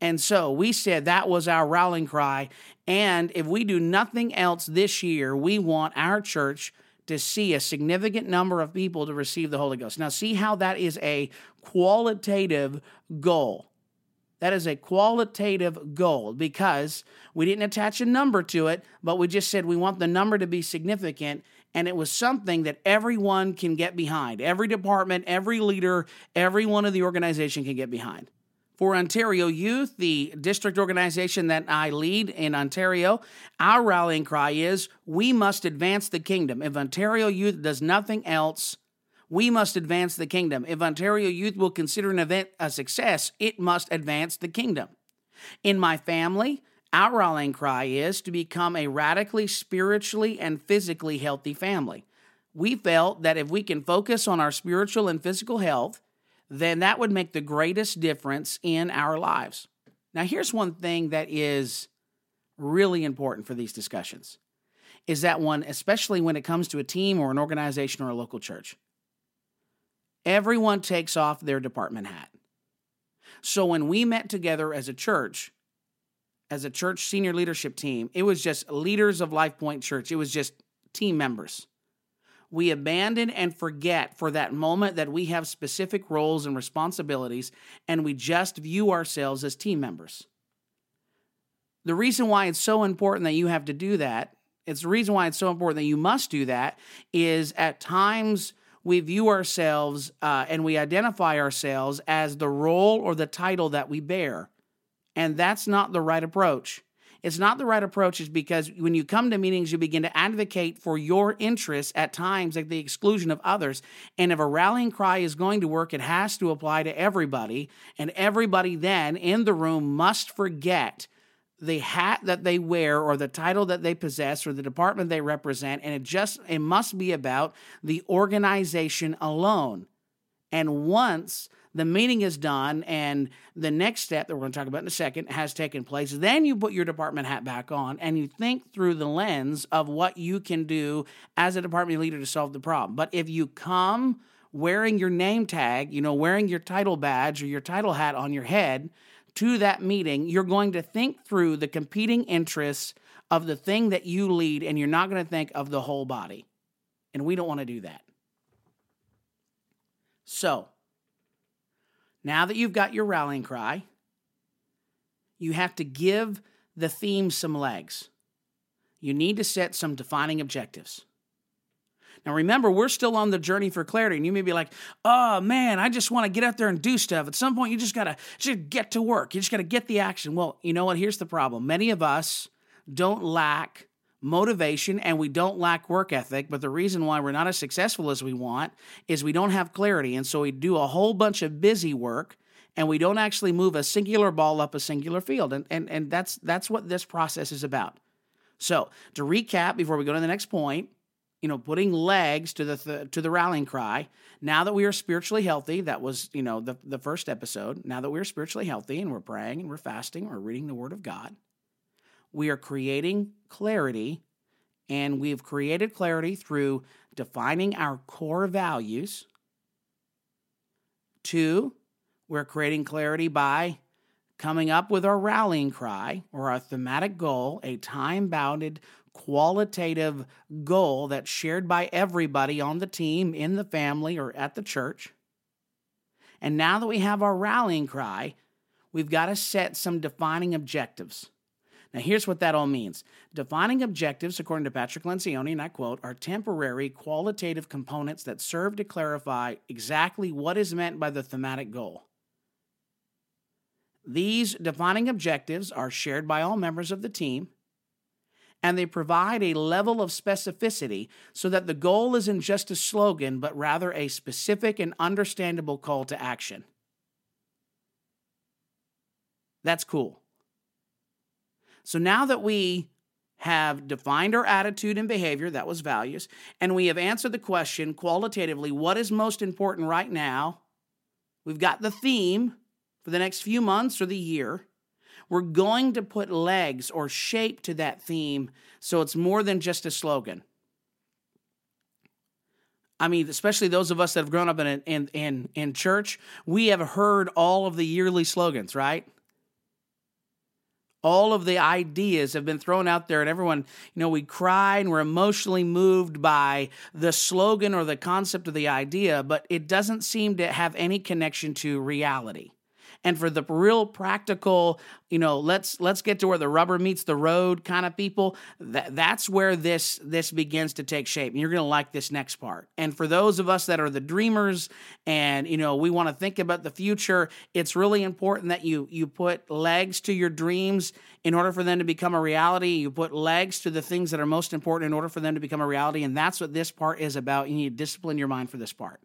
And so we said that was our rallying cry. And if we do nothing else this year, we want our church to see a significant number of people to receive the Holy Ghost. Now, see how that is a qualitative goal. That is a qualitative goal because we didn't attach a number to it, but we just said we want the number to be significant. And it was something that everyone can get behind. Every department, every leader, every one of the organization can get behind. For Ontario Youth, the district organization that I lead in Ontario, our rallying cry is we must advance the kingdom. If Ontario Youth does nothing else, we must advance the kingdom. If Ontario Youth will consider an event a success, it must advance the kingdom. In my family, our rallying cry is to become a radically spiritually and physically healthy family. We felt that if we can focus on our spiritual and physical health, then that would make the greatest difference in our lives. Now, here's one thing that is really important for these discussions is that one, especially when it comes to a team or an organization or a local church, everyone takes off their department hat. So when we met together as a church, as a church senior leadership team, it was just leaders of Life Point Church, it was just team members we abandon and forget for that moment that we have specific roles and responsibilities, and we just view ourselves as team members. The reason why it's so important that you have to do that, it's the reason why it's so important that you must do that, is at times we view ourselves uh, and we identify ourselves as the role or the title that we bear. And that's not the right approach. It's not the right approach, is because when you come to meetings, you begin to advocate for your interests at times at the exclusion of others. And if a rallying cry is going to work, it has to apply to everybody. And everybody then in the room must forget the hat that they wear or the title that they possess or the department they represent and it just it must be about the organization alone and once the meeting is done and the next step that we're going to talk about in a second has taken place, then you put your department hat back on and you think through the lens of what you can do as a department leader to solve the problem. But if you come wearing your name tag, you know, wearing your title badge or your title hat on your head to that meeting, you're going to think through the competing interests of the thing that you lead and you're not going to think of the whole body. And we don't want to do that. So, now that you've got your rallying cry, you have to give the theme some legs. You need to set some defining objectives. Now, remember, we're still on the journey for clarity, and you may be like, oh man, I just want to get out there and do stuff. At some point, you just got to just get to work. You just got to get the action. Well, you know what? Here's the problem many of us don't lack motivation and we don't lack work ethic. But the reason why we're not as successful as we want is we don't have clarity. And so we do a whole bunch of busy work and we don't actually move a singular ball up a singular field. And, and, and that's, that's what this process is about. So to recap, before we go to the next point, you know, putting legs to the th- to the rallying cry. Now that we are spiritually healthy, that was you know the the first episode. Now that we are spiritually healthy and we're praying and we're fasting, we're reading the Word of God we are creating clarity And we've created clarity through defining our core values. Two, we're creating clarity by coming up with our rallying cry or our thematic goal, a time bounded, qualitative goal that's shared by everybody on the team, in the family, or at the church. And now that we have our rallying cry, we've got to set some defining objectives. Now, here's what that all means. Defining objectives, according to Patrick Lencioni, and I quote, are temporary qualitative components that serve to clarify exactly what is meant by the thematic goal. These defining objectives are shared by all members of the team, and they provide a level of specificity so that the goal isn't just a slogan, but rather a specific and understandable call to action. That's cool. So now that we have defined our attitude and behavior, that was values, and we have answered the question qualitatively what is most important right now, we've got the theme, for the next few months or the year, we're going to put legs or shape to that theme so it's more than just a slogan. I mean, especially those of us that have grown up in, in, in, in church, we have heard all of the yearly slogans, right? All of the ideas have been thrown out there and everyone you know we cry and we're emotionally moved by the slogan or the concept of the idea but it doesn't seem to have any connection to reality and for the real practical you know let's let's get to where the rubber meets the road kind of people that, that's where this this begins to take shape. And you're going to like this next part. And for those of us that are the dreamers and you know we want to think about the future it's really important that you you put legs to your dreams in order for them to become a reality. You put legs to the things that are most important in order for them to become a reality. And that's what this part is about. You need to discipline your mind for this part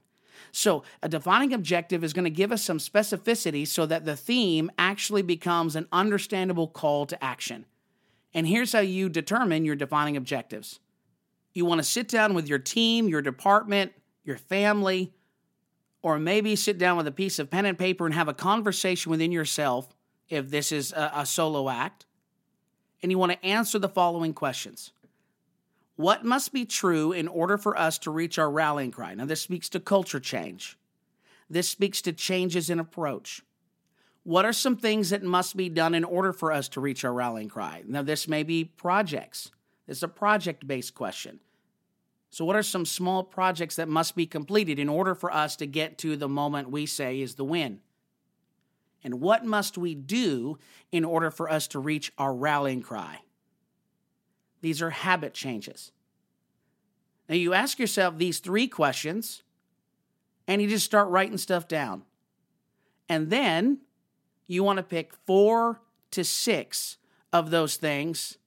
so, a defining objective is going to give us some specificity so that the theme actually becomes an understandable call to action. And here's how you determine your defining objectives you want to sit down with your team, your department, your family, or maybe sit down with a piece of pen and paper and have a conversation within yourself if this is a, a solo act. And you want to answer the following questions what must be true in order for us to reach our rallying cry? Now, this speaks to culture change. This speaks to changes in approach. What are some things that must be done in order for us to reach our rallying cry? Now, this may be projects. This is a project based question. So, what are some small projects that must be completed in order for us to get to the moment we say is the win? And what must we do in order for us to reach our rallying cry? These are habit changes. Now, you ask yourself these three questions and you just start writing stuff down. And then you want to pick four to six of those things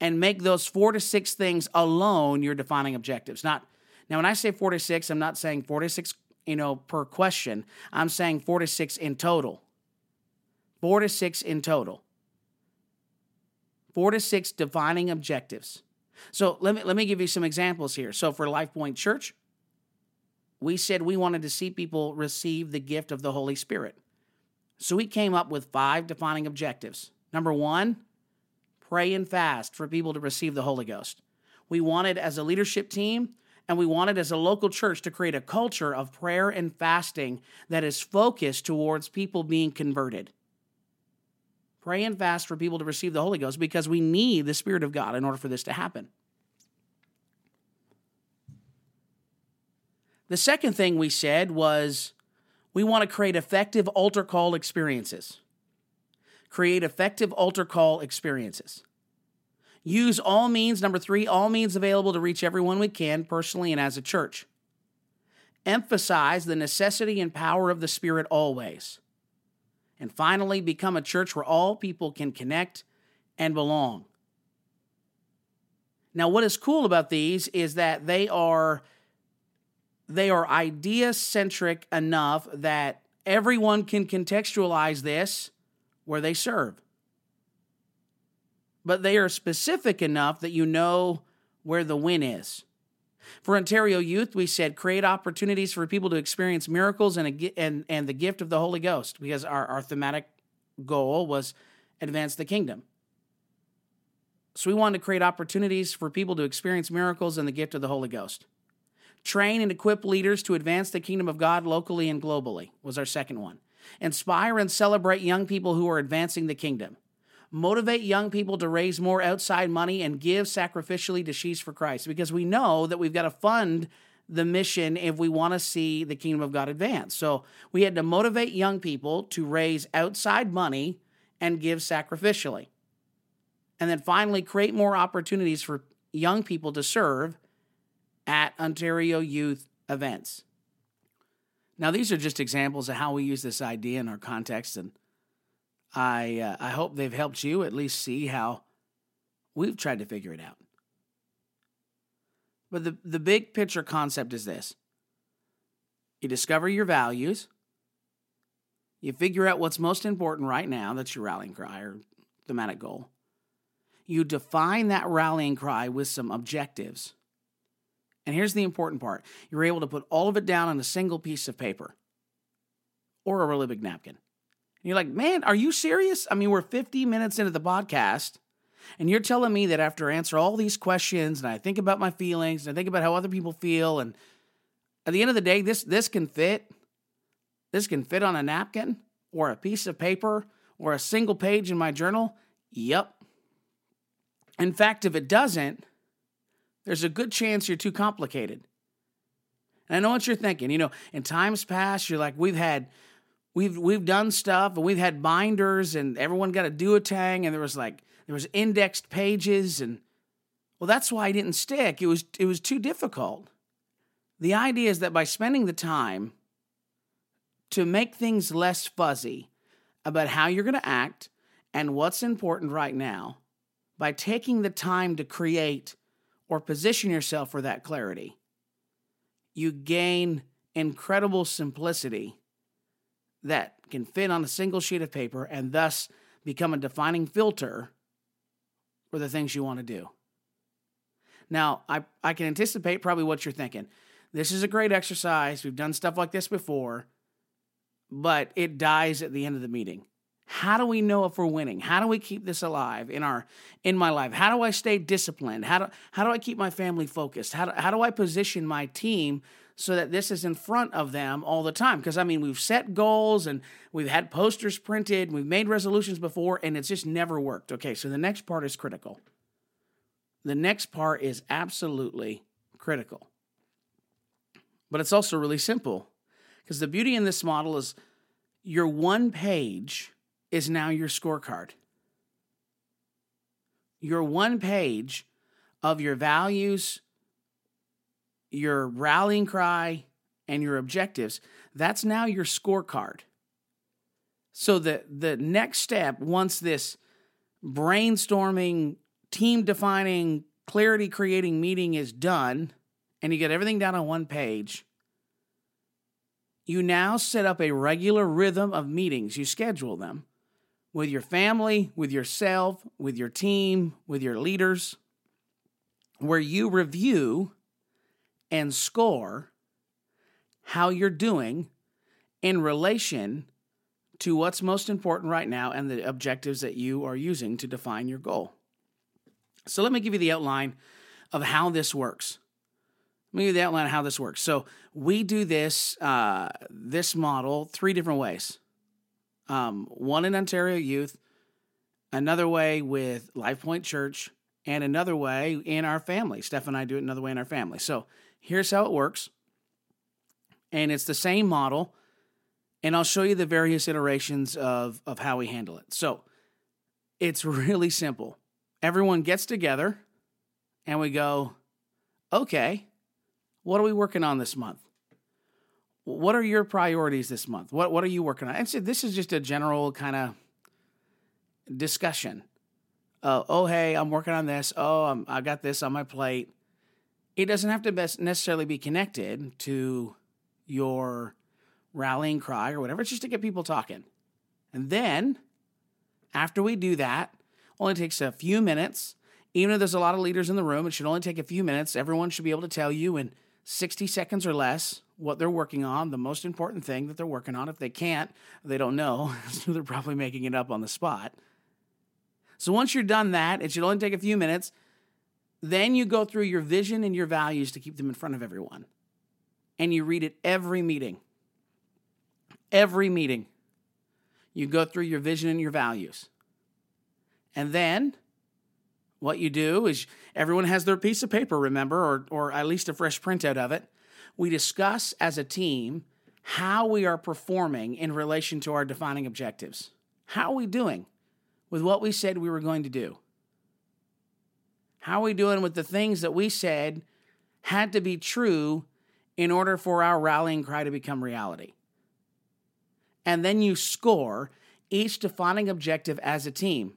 and make those four to six things alone your defining objectives. Not now when I say four to six, I'm not saying four to six, you know, per question. I'm saying four to six in total. Four to six in total four to six defining objectives. So let me let me give you some examples here. So for Life Point Church, we said we wanted to see people receive the gift of the Holy Spirit. So we came up with five defining objectives. Number one, pray and fast for people to receive the Holy Ghost. We wanted as a leadership team and we wanted as a local church to create a culture of prayer and fasting that is focused towards people being converted. Pray and fast for people to receive the Holy Ghost because we need the Spirit of God in order for this to happen. The second thing we said was we want to create effective altar call experiences. Create effective altar call experiences. Use all means, number three, all means available to reach everyone we can personally and as a church. Emphasize the necessity and power of the Spirit always and finally become a church where all people can connect and belong. Now, what is cool about these is that they are they are idea centric enough that everyone can contextualize this where they serve. But they are specific enough that you know where the win is. For Ontario Youth, we said create opportunities for people to experience miracles and, a, and, and the gift of the Holy Ghost because our, our thematic goal was advance the kingdom. So we wanted to create opportunities for people to experience miracles and the gift of the Holy Ghost. Train and equip leaders to advance the kingdom of God locally and globally was our second one. Inspire and celebrate young people who are advancing the kingdom. Motivate young people to raise more outside money and give sacrificially to Sheaves for Christ because we know that we've got to fund the mission if we want to see the kingdom of God advance. So we had to motivate young people to raise outside money and give sacrificially. And then finally, create more opportunities for young people to serve at Ontario youth events. Now, these are just examples of how we use this idea in our context, and I, uh, I hope they've helped you at least see how we've tried to figure it out. But the, the big picture concept is this you discover your values, you figure out what's most important right now, that's your rallying cry or thematic goal. You define that rallying cry with some objectives. And here's the important part you're able to put all of it down on a single piece of paper or a really big napkin. You're like, man, are you serious? I mean, we're 50 minutes into the podcast and you're telling me that after I answer all these questions and I think about my feelings and I think about how other people feel and at the end of the day this this can fit this can fit on a napkin or a piece of paper or a single page in my journal? Yep. In fact, if it doesn't, there's a good chance you're too complicated. And I know what you're thinking. You know, in times past, you're like, we've had we've we've done stuff and we've had binders and everyone got a duotang and there was like there was indexed pages and well that's why I didn't stick. It was it was too difficult. The idea is that by spending the time to make things less fuzzy about how you're going to act and what's important right now, by taking the time to create or position yourself for that clarity, you gain incredible simplicity that can fit on a single sheet of paper and thus become a defining filter for the things you want to do. Now, I, I can anticipate probably what you're thinking. This is a great exercise. We've done stuff like this before, but it dies at the end of the meeting. How do we know if we're winning? How do we keep this alive in our in my life? How do I stay disciplined? How do how do I keep my family focused? How do, how do I position my team so that this is in front of them all the time? Because I mean, we've set goals and we've had posters printed, we've made resolutions before, and it's just never worked. Okay, so the next part is critical. The next part is absolutely critical. But it's also really simple because the beauty in this model is your one page is now your scorecard. Your one page of your values, your rallying cry, and your objectives, that's now your scorecard. So the, the next step, once this brainstorming, team defining, clarity creating meeting is done, and you get everything down on one page, you now set up a regular rhythm of meetings. You schedule them with your family, with yourself, with your team, with your leaders, where you review and score how you're doing in relation to what's most important right now and the objectives that you are using to define your goal. So, let me give you the outline of how this works. Let me give you the outline of how this works. So, we do this uh, this model three different ways. Um, one in Ontario Youth, another way with Life Point Church, and another way in our family. Steph and I do it another way in our family. So here's how it works. And it's the same model. And I'll show you the various iterations of, of how we handle it. So it's (laughs) really simple. Everyone gets together and we go, okay, what are we working on this month? what are your priorities this month? What what are you working on? And so this is just a general kind of discussion. Uh, oh, hey, I'm working on this. Oh, I'm, I got this on my plate. It doesn't have to necessarily be connected to your rallying cry or whatever. It's just to get people talking. And then, after we do that, only takes a few minutes. Even if there's a lot of leaders in the room, it should only take a few minutes. Everyone should be able to tell you in 60 seconds or less what they're working on, the most important thing that they're working on. If they can't, they don't know, (laughs) so they're probably making it up on the spot. So once you're done that, it should only take a few minutes. Then you go through your vision and your values to keep them in front of everyone. And you read it every meeting. Every meeting. You go through your vision and your values. And then what you do is everyone has their piece of paper, remember, or, or at least a fresh printout of it. We discuss as a team how we are performing in relation to our defining objectives. How are we doing with what we said we were going to do? How are we doing with the things that we said had to be true in order for our rallying cry to become reality? And then you score each defining objective as a team.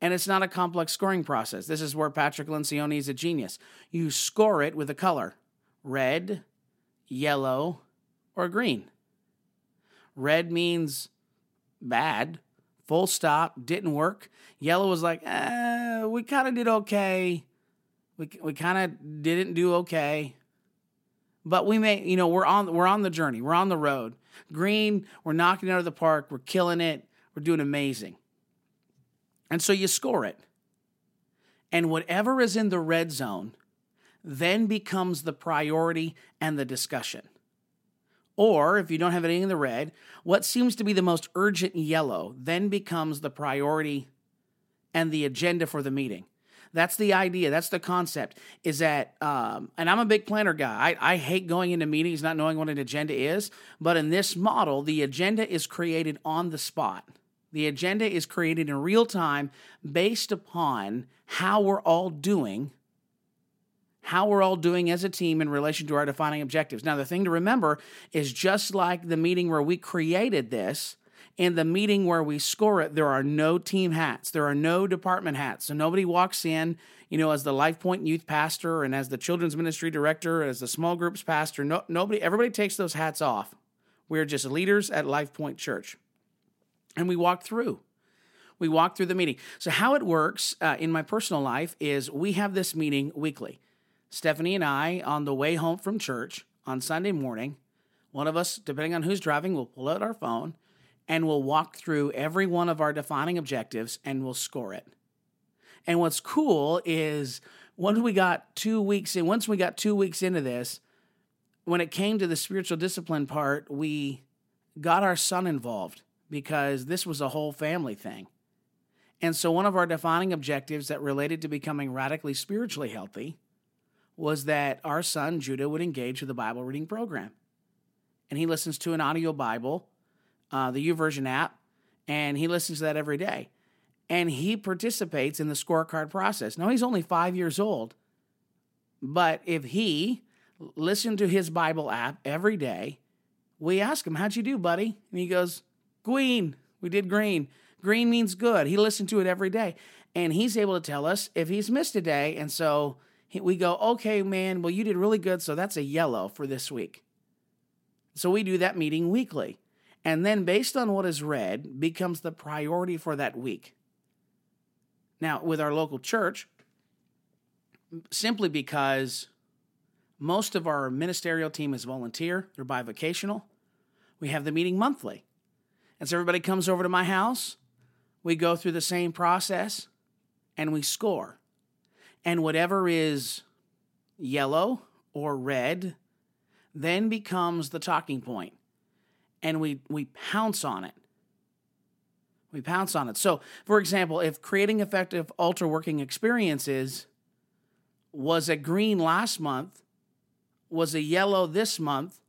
And it's not a complex scoring process. This is where Patrick Lencioni is a genius. You score it with a color red, yellow, or green. Red means bad, full stop, didn't work. Yellow was like, eh, we kind of did okay. We, we kind of didn't do okay. But we may, you know, we're on we're on the journey. We're on the road. Green, we're knocking it out of the park. We're killing it. We're doing amazing. And so you score it. And whatever is in the red zone then becomes the priority and the discussion. Or if you don't have anything in the red, what seems to be the most urgent yellow then becomes the priority and the agenda for the meeting. That's the idea. That's the concept. Is that, um, and I'm a big planner guy. I, I hate going into meetings not knowing what an agenda is. But in this model, the agenda is created on the spot. The agenda is created in real time based upon how we're all doing how we're all doing as a team in relation to our defining objectives. Now, the thing to remember is just like the meeting where we created this, in the meeting where we score it, there are no team hats, there are no department hats. So nobody walks in, you know, as the Life Point youth pastor and as the children's ministry director, as the small groups pastor. No, nobody, everybody takes those hats off. We're just leaders at Life Point Church. And we walk through. We walk through the meeting. So, how it works uh, in my personal life is we have this meeting weekly. Stephanie and I, on the way home from church on Sunday morning, one of us, depending on who's driving, will pull out our phone and we'll walk through every one of our defining objectives and we'll score it. And what's cool is once we got two weeks in, once we got two weeks into this, when it came to the spiritual discipline part, we got our son involved because this was a whole family thing. And so, one of our defining objectives that related to becoming radically spiritually healthy was that our son Judah would engage with the Bible reading program. And he listens to an audio Bible, uh, the YouVersion app, and he listens to that every day. And he participates in the scorecard process. Now, he's only five years old, but if he listened to his Bible app every day, we ask him, How'd you do, buddy? And he goes, Green. We did green. Green means good. He listened to it every day. And he's able to tell us if he's missed a day. And so we go, okay, man, well, you did really good, so that's a yellow for this week. So we do that meeting weekly. And then, based on what is read, becomes the priority for that week. Now, with our local church, simply because most of our ministerial team is volunteer, they're bivocational, we have the meeting monthly. And so everybody comes over to my house, we go through the same process, and we score and whatever is yellow or red then becomes the talking point. And we we pounce on it. We pounce on it. So for example if creating effective altar working experiences was a green last month was a yellow this month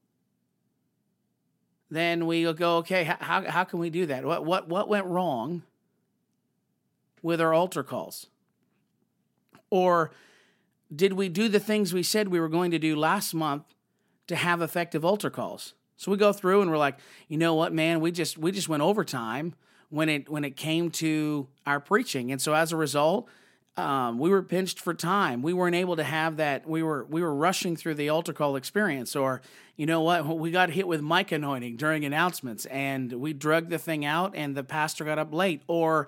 then we go okay how, how can we do that? What, what, what went wrong with our altar calls or did we do the things we said we were going to do last month to have effective altar calls? So we go through and we're like, you know what, man, we just we just went overtime when it when it came to our preaching, and so as a result, um, we were pinched for time. We weren't able to have that. We were we were rushing through the altar call experience, or you know what, we got hit with mic anointing during announcements, and we drug the thing out, and the pastor got up late, or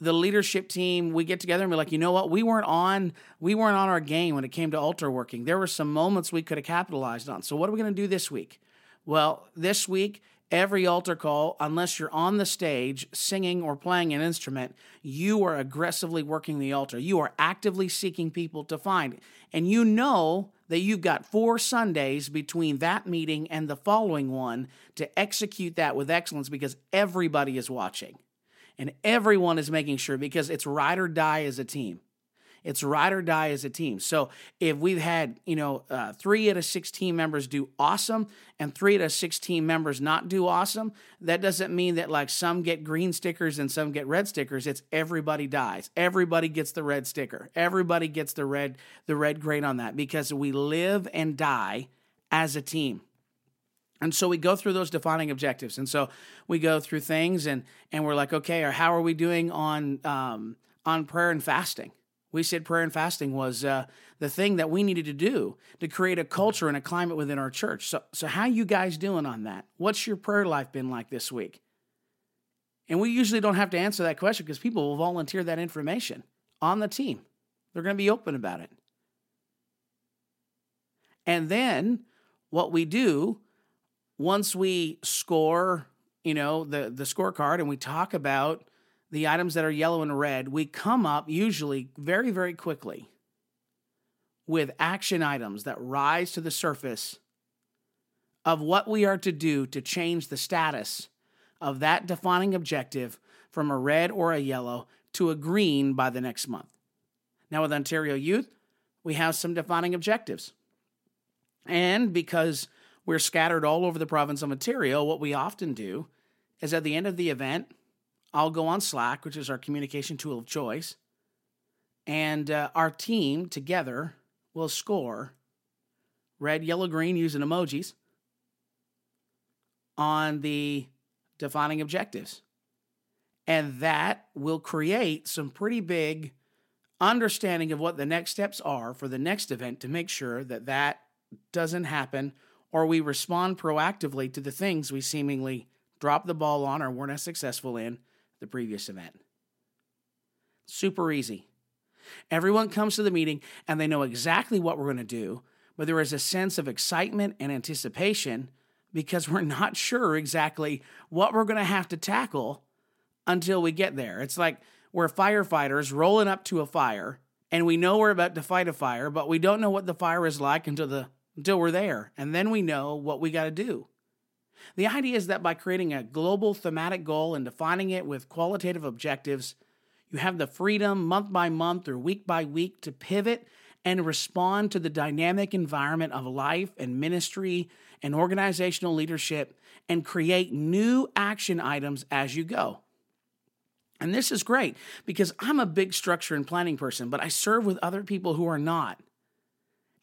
the leadership team we get together and be like you know what? We weren't on we weren't on our game when it came to altar working. There were some moments we could have capitalized on. So what are we going to do this week? Well this week every altar call, unless you're on the stage singing or playing an instrument, you are aggressively working the altar. You are actively seeking people to find. And you know that you've got four Sundays between that meeting and the following one to execute that with excellence because everybody is watching and everyone is making sure because it's ride or die as a team. It's ride or die as a team. So if we've had, you know, uh, three out of six team members do awesome and three out of six team members not do awesome, that doesn't mean that like some get green stickers and some get red stickers. It's everybody dies. Everybody gets the red sticker. Everybody gets the red the red grade on that because we live and die as a team. And so we go through those defining objectives. And so we go through things and and we're like, okay, or how are we doing on um, on prayer and fasting? We said prayer and fasting was uh, the thing that we needed to do to create a culture and a climate within our church. So, so how you guys doing on that? What's your prayer life been like this week? And we usually don't have to answer that question because people will volunteer that information on the team. They're going to be open about it. And then what we do once we score, you know, the the scorecard and we talk about the items that are yellow and red, we come up usually very, very quickly with action items that rise to the surface of what we are to do to change the status of that defining objective from a red or a yellow to a green by the next month. Now, with Ontario Youth, we have some defining objectives. And because we're scattered all over the province of Ontario, what we often do is at the end of the event, I'll go on Slack, which is our communication tool of choice, and uh, our team together will score red, yellow, green using emojis on the defining objectives. And that will create some pretty big understanding of what the next steps are for the next event to make sure that that doesn't happen or we respond proactively to the things we seemingly dropped the ball on or weren't as successful in the previous event. Super easy. Everyone comes to the meeting and they know exactly what we're going to do, but there is a sense of excitement and anticipation because we're not (laughs) sure exactly what we're going to have to tackle until we get there. It's like we're firefighters rolling up to a fire and we know we're about to fight a fire, but we don't know what the fire is like until the until we're there, and then we know what we got to do. The idea is that by creating a global thematic goal and defining it with qualitative objectives, you have the freedom month by month or week by week to pivot and respond to the dynamic environment of life and ministry and organizational leadership and create new action items as you go. And this is great because I'm a big structure and planning person, but I serve with other people who are not.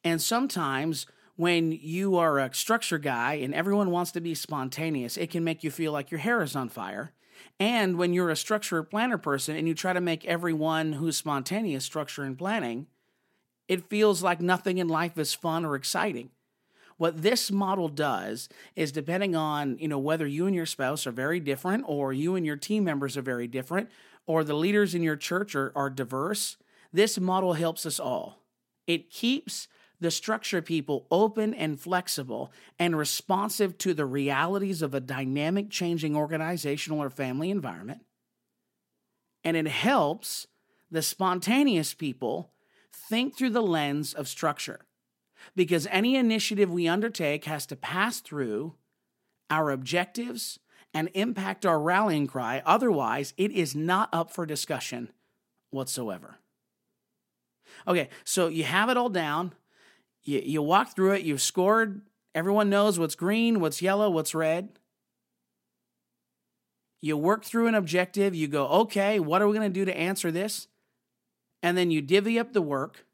And sometimes when you are a structure guy and everyone wants to be spontaneous, it can make you feel like your hair is on fire. And when you're a structure planner person and you try to make everyone who's spontaneous structure and planning, it feels like nothing in life is fun or exciting. What this model does is depending on, you know, whether you and your spouse are very different or you and your team members are very different or the leaders in your church are, are diverse, this model helps us all. It keeps the structure people open and flexible and responsive to the realities of a dynamic changing organizational or family environment. And it helps the spontaneous people think through the lens of structure. Because any initiative we undertake has to pass through our objectives and impact our rallying cry. Otherwise, it is not up for discussion whatsoever. Okay, so you have it all down you, you walk through it, you've scored, everyone knows what's green, what's yellow, what's red. You work through an objective, you go, okay, what are we going to do to answer this? And then you divvy up the work,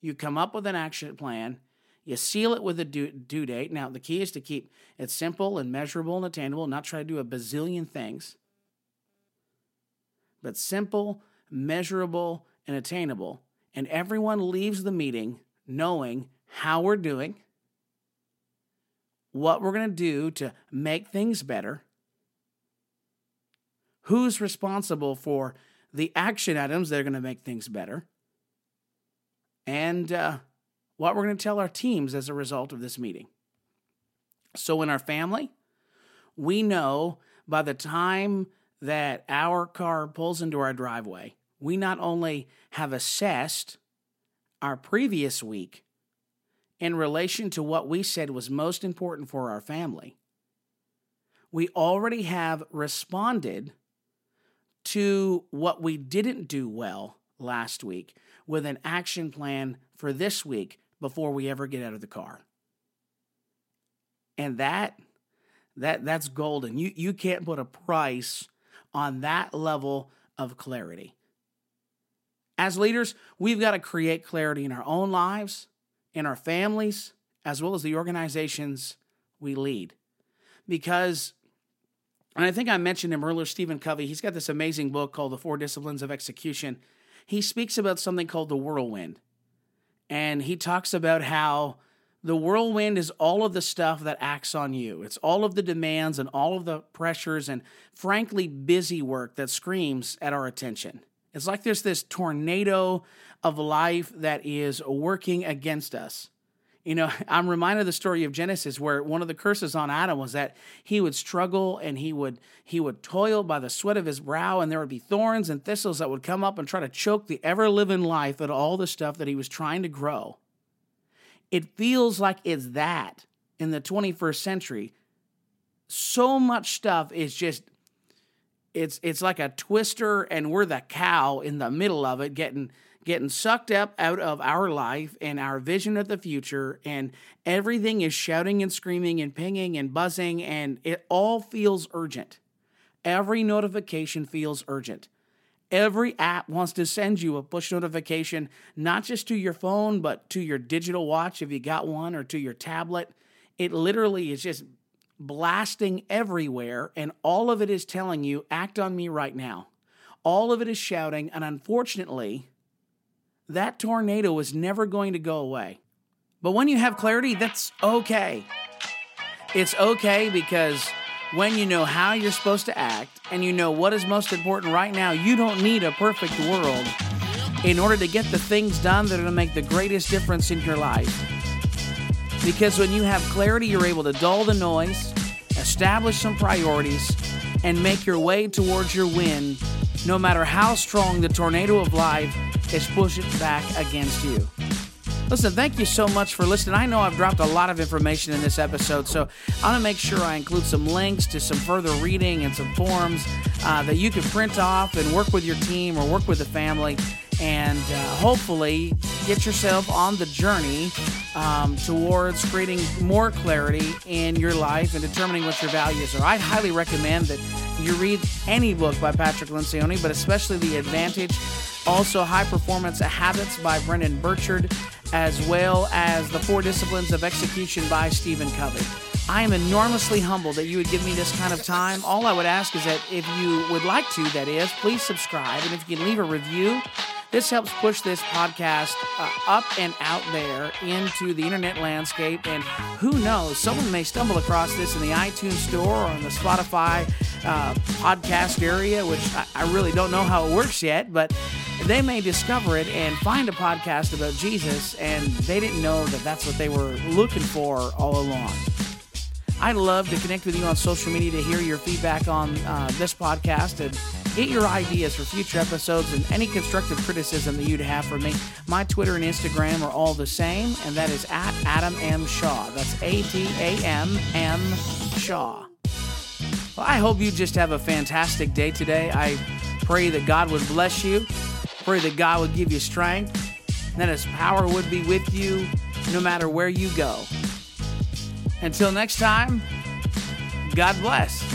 you come up with an action plan, you seal it with a due, due date. Now, the key is to keep it simple and measurable and attainable, not try to do a bazillion things, but simple, measurable, and attainable. And everyone leaves the meeting knowing how we're doing, what we're going to do to make things better, who's responsible for the action items that are going to make things better, and uh, what we're going to tell our teams as a result of this meeting. So, in our family, we know by the time that our car pulls into our driveway, we not only have assessed our previous week in relation to what we said was most important for our family, we already have responded to what we didn't do well last week with an action plan for this week before we ever get out of the car. And that that that's golden. You you can't put a price on that level of clarity. As leaders, we've got to create clarity in our own lives, in our families, as well as the organizations we lead. Because and I think I mentioned him earlier, Stephen Covey. He's got this amazing book called The Four Disciplines of Execution. He speaks about something called the whirlwind. And he talks about how the whirlwind is all of the stuff that acts on you. It's all of the demands and all of the pressures and, frankly, busy work that screams at our attention. It's like there's this tornado of life that is working against us. You know, (laughs) I'm reminded of the story of Genesis where one of the curses on Adam was that he would struggle and he would he would toil by the sweat of his brow and there would be thorns and thistles that would come up and try to choke the ever-living life at all the stuff that he was trying to grow. It feels like it's that in the 21st century. So much stuff is just it's it's like a twister and we're the cow in the middle of it getting getting sucked up out of our life and our vision of the future, and everything is shouting and screaming and pinging and buzzing, and it all feels urgent. Every notification feels urgent. Every app wants to send you a push notification, not just to your phone, but to your digital watch if you got one, or to your tablet. It literally is just blasting everywhere, and all of it is telling you, act on me right now. All of it is shouting, and unfortunately, that tornado is never going to go away. But when you have clarity, that's okay. It's okay because when you know how you're supposed to act and you know what is most important right now, you don't need a perfect world in order to get the things done that are going to make the greatest difference in your life. Because when you have clarity, you're able to dull the noise, establish some priorities, and make your way towards your win, no matter how strong the tornado of life is pushing back against you. Listen, thank you so much for listening. I know I've dropped a lot of information in this episode, so I'm going to make sure I include some links to some further reading and some forms uh, that you can print off and work with your team or work with the family and uh, hopefully get yourself on the journey um, towards creating more clarity in your life and determining what your values are. I highly recommend that you read any book by Patrick Lencioni, but especially The Advantage, also High Performance Habits by Brendon Burchard, as well as The Four Disciplines of Execution by Stephen Covey. I am enormously humbled that you would give me this kind of time. All I would ask is that if you would like to, that is, please subscribe. And if you can leave a review, this helps push this podcast uh, up and out there into the internet landscape. And who knows, someone may stumble across this in the iTunes store or in the Spotify uh, podcast area, which I, I really don't know how it works yet, but they may discover it and find a podcast about Jesus, and they didn't know that that's what they were looking for all along. I'd love to connect with you on social media to hear your feedback on uh, this podcast and Get your ideas for future episodes and any constructive criticism that you'd have for me. My Twitter and Instagram are all the same, and that is at Adam M. Shaw. That's A T A M M Shaw. Well, I hope you just have a fantastic day today. I pray that God would bless you. Pray that God would give you strength, and that His power would be with you no matter where you go. Until next time, God bless.